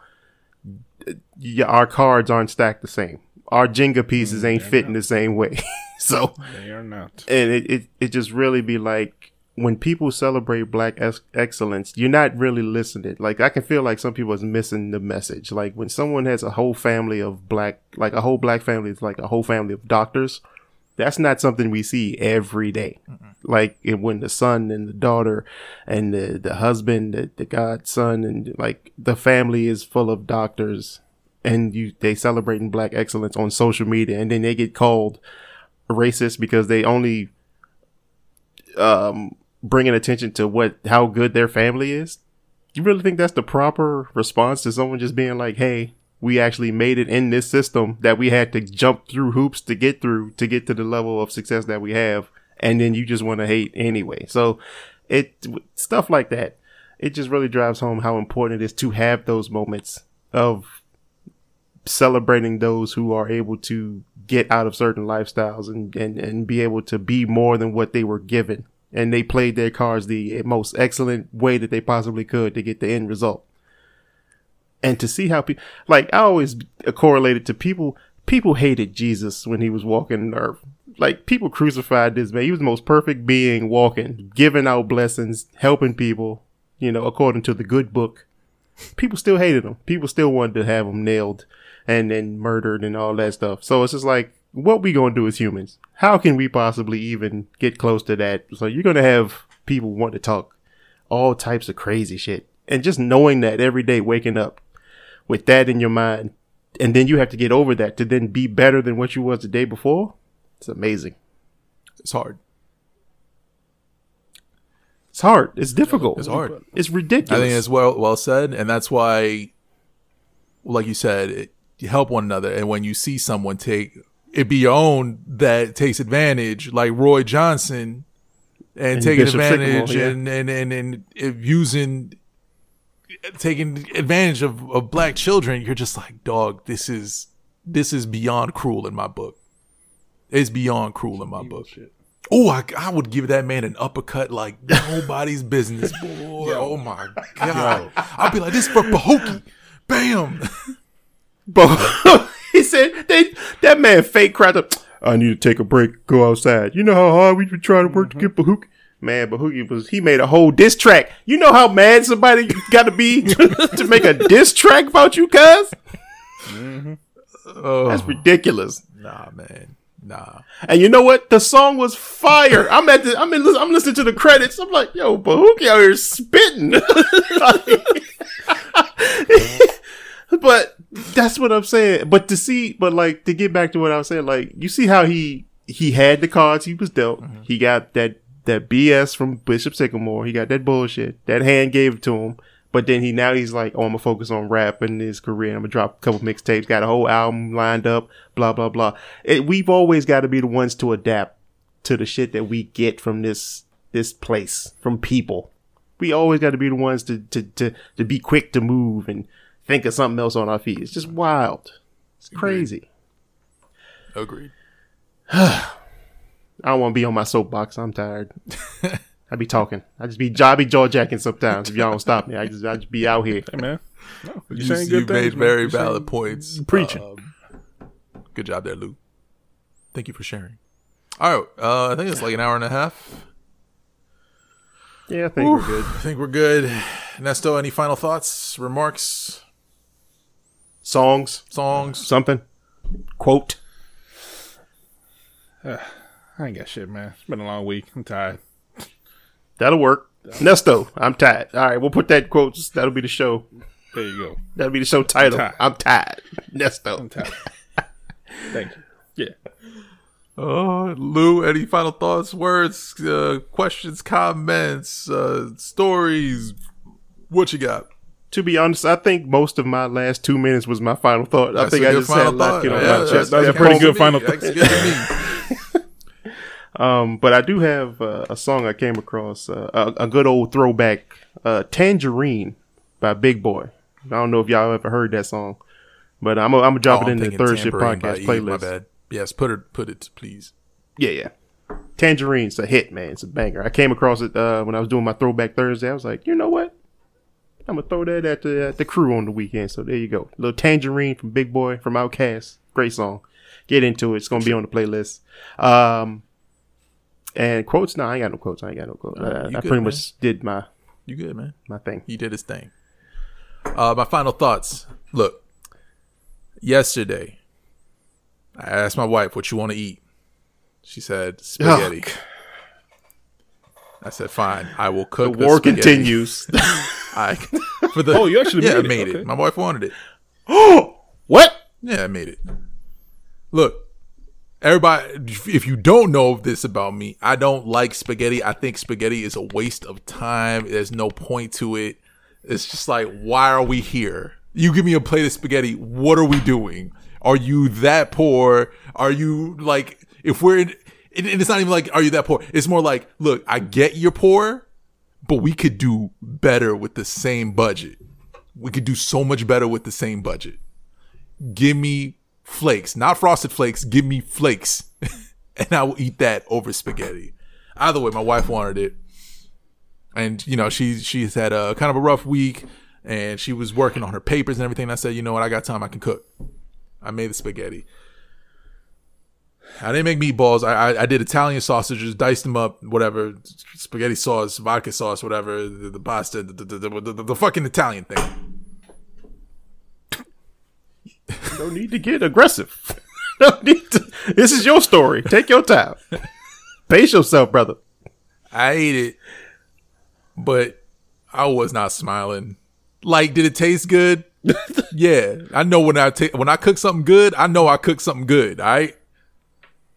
yeah, our cards aren't stacked the same. Our Jenga pieces mm, ain't fitting the same way. [LAUGHS] so They are not. and it, it, it just really be like when people celebrate black ex- excellence you're not really listening like i can feel like some people is missing the message like when someone has a whole family of black like a whole black family is like a whole family of doctors that's not something we see every day. like it, when the son and the daughter and the, the husband the, the godson and like the family is full of doctors and you they celebrating black excellence on social media and then they get called racist because they only um bringing attention to what how good their family is you really think that's the proper response to someone just being like hey we actually made it in this system that we had to jump through hoops to get through to get to the level of success that we have and then you just want to hate anyway so it stuff like that it just really drives home how important it is to have those moments of celebrating those who are able to get out of certain lifestyles and, and, and be able to be more than what they were given. And they played their cards the most excellent way that they possibly could to get the end result. And to see how people, like, I always correlated to people, people hated Jesus when he was walking earth. Like, people crucified this man. He was the most perfect being walking, giving out blessings, helping people, you know, according to the good book people still hated him. People still wanted to have him nailed and then murdered and all that stuff. So it's just like, what we gonna do as humans? How can we possibly even get close to that? So you're gonna have people want to talk all types of crazy shit, and just knowing that every day, waking up with that in your mind, and then you have to get over that to then be better than what you was the day before. It's amazing. It's hard. It's hard. It's difficult. It's hard. It's ridiculous. I think it's well well said, and that's why, like you said, it, you help one another. And when you see someone take it be your own that takes advantage, like Roy Johnson, and, And taking advantage Sycamore, yeah. and, and and and using taking advantage of, of black children, you're just like, dog, this is this is beyond cruel in my book. It's beyond cruel in my book. Oh, I, I would give that man an uppercut like [LAUGHS] nobody's business, boy. Oh my god! I'd be like, this for Pahokee, bam. [LAUGHS] But he said they that man fake cried up. I need to take a break, go outside. You know how hard we've been trying to work to get mm-hmm. Bahookie. Man, Bahookie was he made a whole diss track. You know how mad somebody got [LAUGHS] to be to make a diss track about you, cuz? Oh, That's ridiculous. nah, man. Nah. And you know what? The song was fire. I'm at the. I'm in. I'm listening to the credits. I'm like, yo, Bahookie out here spitting. [LAUGHS] but that's what I'm saying. But to see, but like to get back to what I was saying, like you see how he he had the cards he was dealt. Mm-hmm. He got that that BS from Bishop Sycamore. He got that bullshit. That hand gave it to him. But then he now he's like, oh, I'm gonna focus on rap and his career. I'm gonna drop a couple mixtapes. Got a whole album lined up. Blah blah blah. It, we've always got to be the ones to adapt to the shit that we get from this this place from people. We always got to be the ones to, to to to be quick to move and think of something else on our feet. It's just wild. It's crazy. Agreed. [SIGHS] [SIGHS] I don't want to be on my soapbox. I'm tired. I be talking. I just be I be jaw jacking sometimes. If y'all don't stop me, I just I just be out here. Hey man, no, you You, saying you good things. made man. very You saying- valid points. preaching. Um, good job there, Lu. Thank you for sharing. All right. Uh, I think it's like an hour and a half. Yeah, I think we're good. I think we're good. Nesto, any final thoughts, remarks, Songs, songs? something, quote. I ain't got shit, man. It's been a long week. I'm tired. That'll work. Nesto, I'm tired. All right, we'll put that quotes. That'll be the show. There you go. That'll be the show title. Tired. I'm tired. Nesto. I'm tired. Thank you. Yeah. Oh, Lu, any final thoughts, words, uh, questions, comments, uh, stories? What you got? To be honest, I think most of my last two minutes was my final thought. I think I just had a final lot thought. to get on Yeah, my that's- chest. that's a pretty good final That's good to me. Um, but I do have uh, a song I came across, uh, a, a good old throwback, uh, "Tangerine" by Big Boi. I don't know if y'all ever heard that song, but I'm gonna drop Oh, it in the Third Shift Tambourine by podcast My playlist. bad. Yes, put it, put it, please. Yeah, yeah. Tangerine's a hit, man. It's a banger. I came across it uh, when I was doing my Throwback Thursday. I was like, you know what? I'm gonna throw that at the at the crew on the weekend. So there you go, little Tangerine from Big Boi from Outkast. Great song. Get into it. It's gonna be on the playlist. Um, and quotes. No, I ain't got no quotes. I ain't got no quotes. Uh, I, I good, pretty man. much did my You good, man? my thing. He did his thing. Uh, my final thoughts. Look, yesterday, I asked my wife what you want to eat. She said spaghetti. I said, fine. I will cook. the war spaghetti." continues. [LAUGHS] I, [LAUGHS] for the, Oh, you actually yeah, made it. made Okay. it. My wife wanted it. Oh, [GASPS] what? Yeah, I made it. Look, everybody, if you don't know this about me, I don't like spaghetti. I think spaghetti is a waste of time. There's no point to it. It's just like, why are we here? You give me a plate of spaghetti. What are we doing? Are you that poor? Are you like, if we're in, and it's not even like, are you that poor? It's more like, look, I get you're poor, but we could do better with the same budget. We could do so much better with the same budget give me flakes, not frosted flakes. Give me flakes, [LAUGHS] and I will eat that over spaghetti. Either way, my wife wanted it, and you know she she's had a kind of a rough week, and she was working on her papers and everything. I said, you know what, I got time. I can cook. I made the spaghetti. I didn't make meatballs. I, I I did Italian sausages, diced them up, whatever, spaghetti sauce, vodka sauce, whatever, the, the pasta, the, the, the, the fucking Italian thing. [LAUGHS] No need to get aggressive. [LAUGHS] no need to. This is your story. Take your time. [LAUGHS] Pace yourself, brother. I ate it, but I was not smiling. Like, did it taste good? yeah, I know when I ta- when I cook something good, I know I cook something good. All right,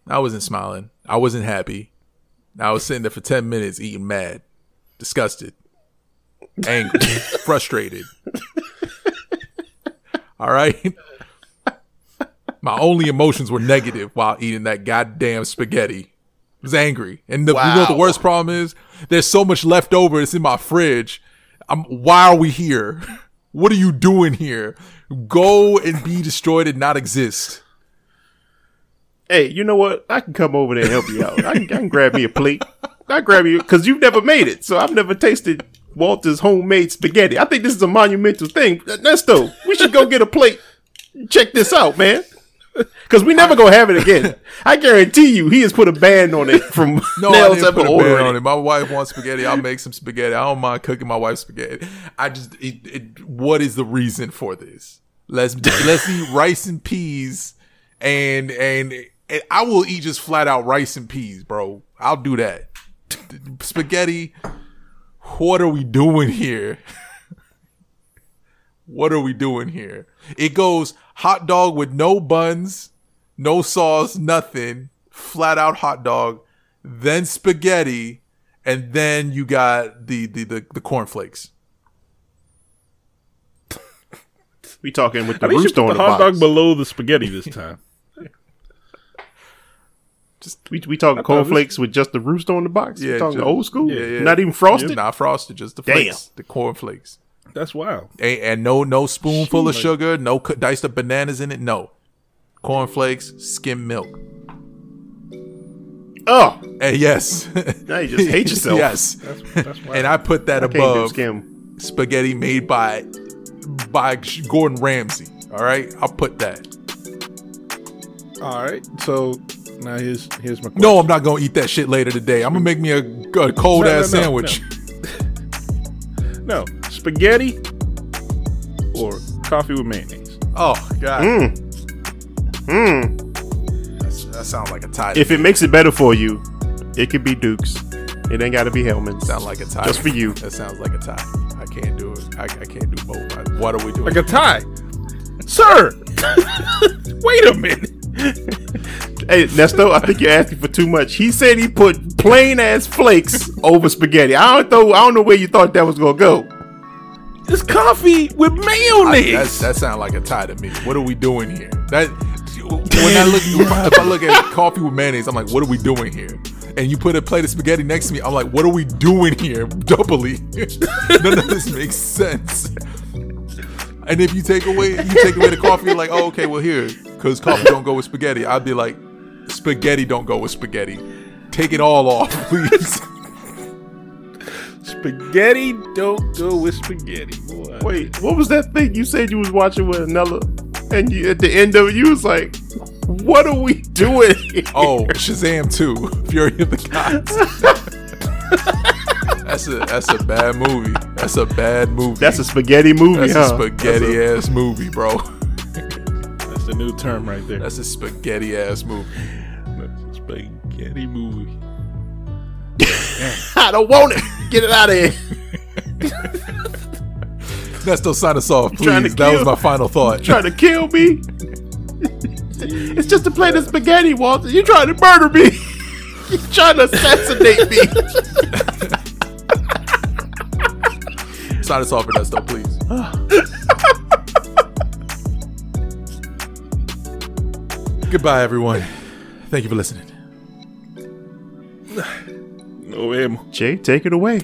I wasn't smiling. I wasn't happy. I was sitting there for ten minutes eating mad, disgusted, angry, frustrated. All right. [LAUGHS] My only emotions were negative while eating that goddamn spaghetti. I was angry. And the, you know what the worst problem is? There's so much left over. It's in my fridge. I'm, why are we here? [LAUGHS] What are you doing here? Go and be destroyed and not exist. Hey, you know what? I can come over there and help you out. I can, I can grab me a plate. I grab you because you've never made it, so I've never tasted Walter's homemade spaghetti. I think this is a monumental thing. Nesto, we should go get a plate check this out, man. Because we never gonna have it again. I guarantee you, he has put a ban on it from [LAUGHS] No, I didn't put a ban on it. it. My wife wants spaghetti. I'll make some spaghetti. I don't mind cooking my wife's spaghetti. I just, it, it, what is the reason for this? Let's let's eat [LAUGHS] rice and peas, and, and and I will eat just flat out rice and peas, bro. I'll do that. Spaghetti. What are we doing here? [LAUGHS] What are we doing here? It goes hot dog with no buns, no sauce, nothing, flat out hot dog, then spaghetti, and then you got the the the, the cornflakes. We talking with the At least you rooster on the the hot box. dog below the spaghetti this time. We we talking thought it was- cornflakes with just the rooster on the box. Yeah, we talking just- old school. yeah, yeah. Not even frosted. Not frosted, just the Damn. flakes, the cornflakes. That's wild. And, and no no spoonful of sugar, no cu- diced up bananas in it. No cornflakes, skim milk. Oh, And eh, yes, [LAUGHS] now you just hate yourself. yes. That's that's wild. And I put that I above skim. spaghetti made by by Gordon Ramsay. All right, I'll put that. All right. So now here's here's my question. No, I'm not gonna eat that shit later today. I'm gonna make me a, a cold No, ass no, no, sandwich. [LAUGHS] no spaghetti or coffee with mayonnaise. Oh god, Mm. Mm. That's- that sounds like a tie. If it makes it better for you, it could be Dukes. It ain't got to be Hellmann's. sound like a tie, Just for you. That sounds like a tie. I can't do it. I, I can't do both. I- what are we doing? Like a tie, sir. [LAUGHS] [LAUGHS] Wait a minute. Hey, Nesto, I think you're asking for too much. He said he put plain ass flakes over spaghetti. I don't know. I don't know where you thought that was gonna go. It's coffee with I, mayonnaise. that that sounds like a tie to me. What are we doing here? That when I look [LAUGHS] if I look at coffee with mayonnaise, I'm like, what are we doing here? And you put a plate of spaghetti next to me, I'm like, what are we doing here? Doubly, [LAUGHS] none of this makes sense. And if you take away you take away the coffee, you're like, oh okay, well here, because coffee don't go with spaghetti. I'd be like, spaghetti don't go with spaghetti. Take it all off, [LAUGHS] please. spaghetti don't go with spaghetti. Boy. Wait, what was that thing you said you was watching with Anella? And you, at the end of it, you was like, "What are we doing?" Here? Oh, Shazam 2, [LAUGHS] Fury of the Gods. [LAUGHS] that's a that's a bad movie. That's a bad movie. that's a spaghetti movie, that's huh? a spaghetti That's ass movie, bro. That's the new term right there. That's a spaghetti ass movie. That's a spaghetti movie. [LAUGHS] I don't want it. Get it out [LAUGHS] of here. Nesto, sign us off, please. That was my final thought. Trying to kill me? it's just a plate of spaghetti, Walter. You trying to murder me? [LAUGHS] you trying to assassinate me? sign us off, Ernesto, please. Goodbye, everyone. Thank you for listening. No amo. Jay, take it away.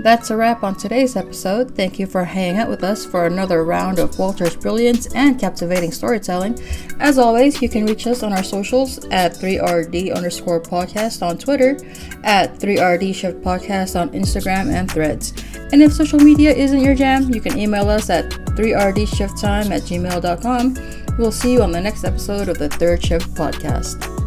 That's a wrap on today's episode. Thank you for hanging out with us for another round of Walter's brilliance and captivating storytelling. As always, you can reach us on our socials at 3RD underscore podcast on Twitter, at 3RD Shift Podcast on Instagram and threads. And if social media isn't your jam, you can email us at 3RDShiftTime at gmail.com. We'll see you on the next episode of the Third Shift Podcast.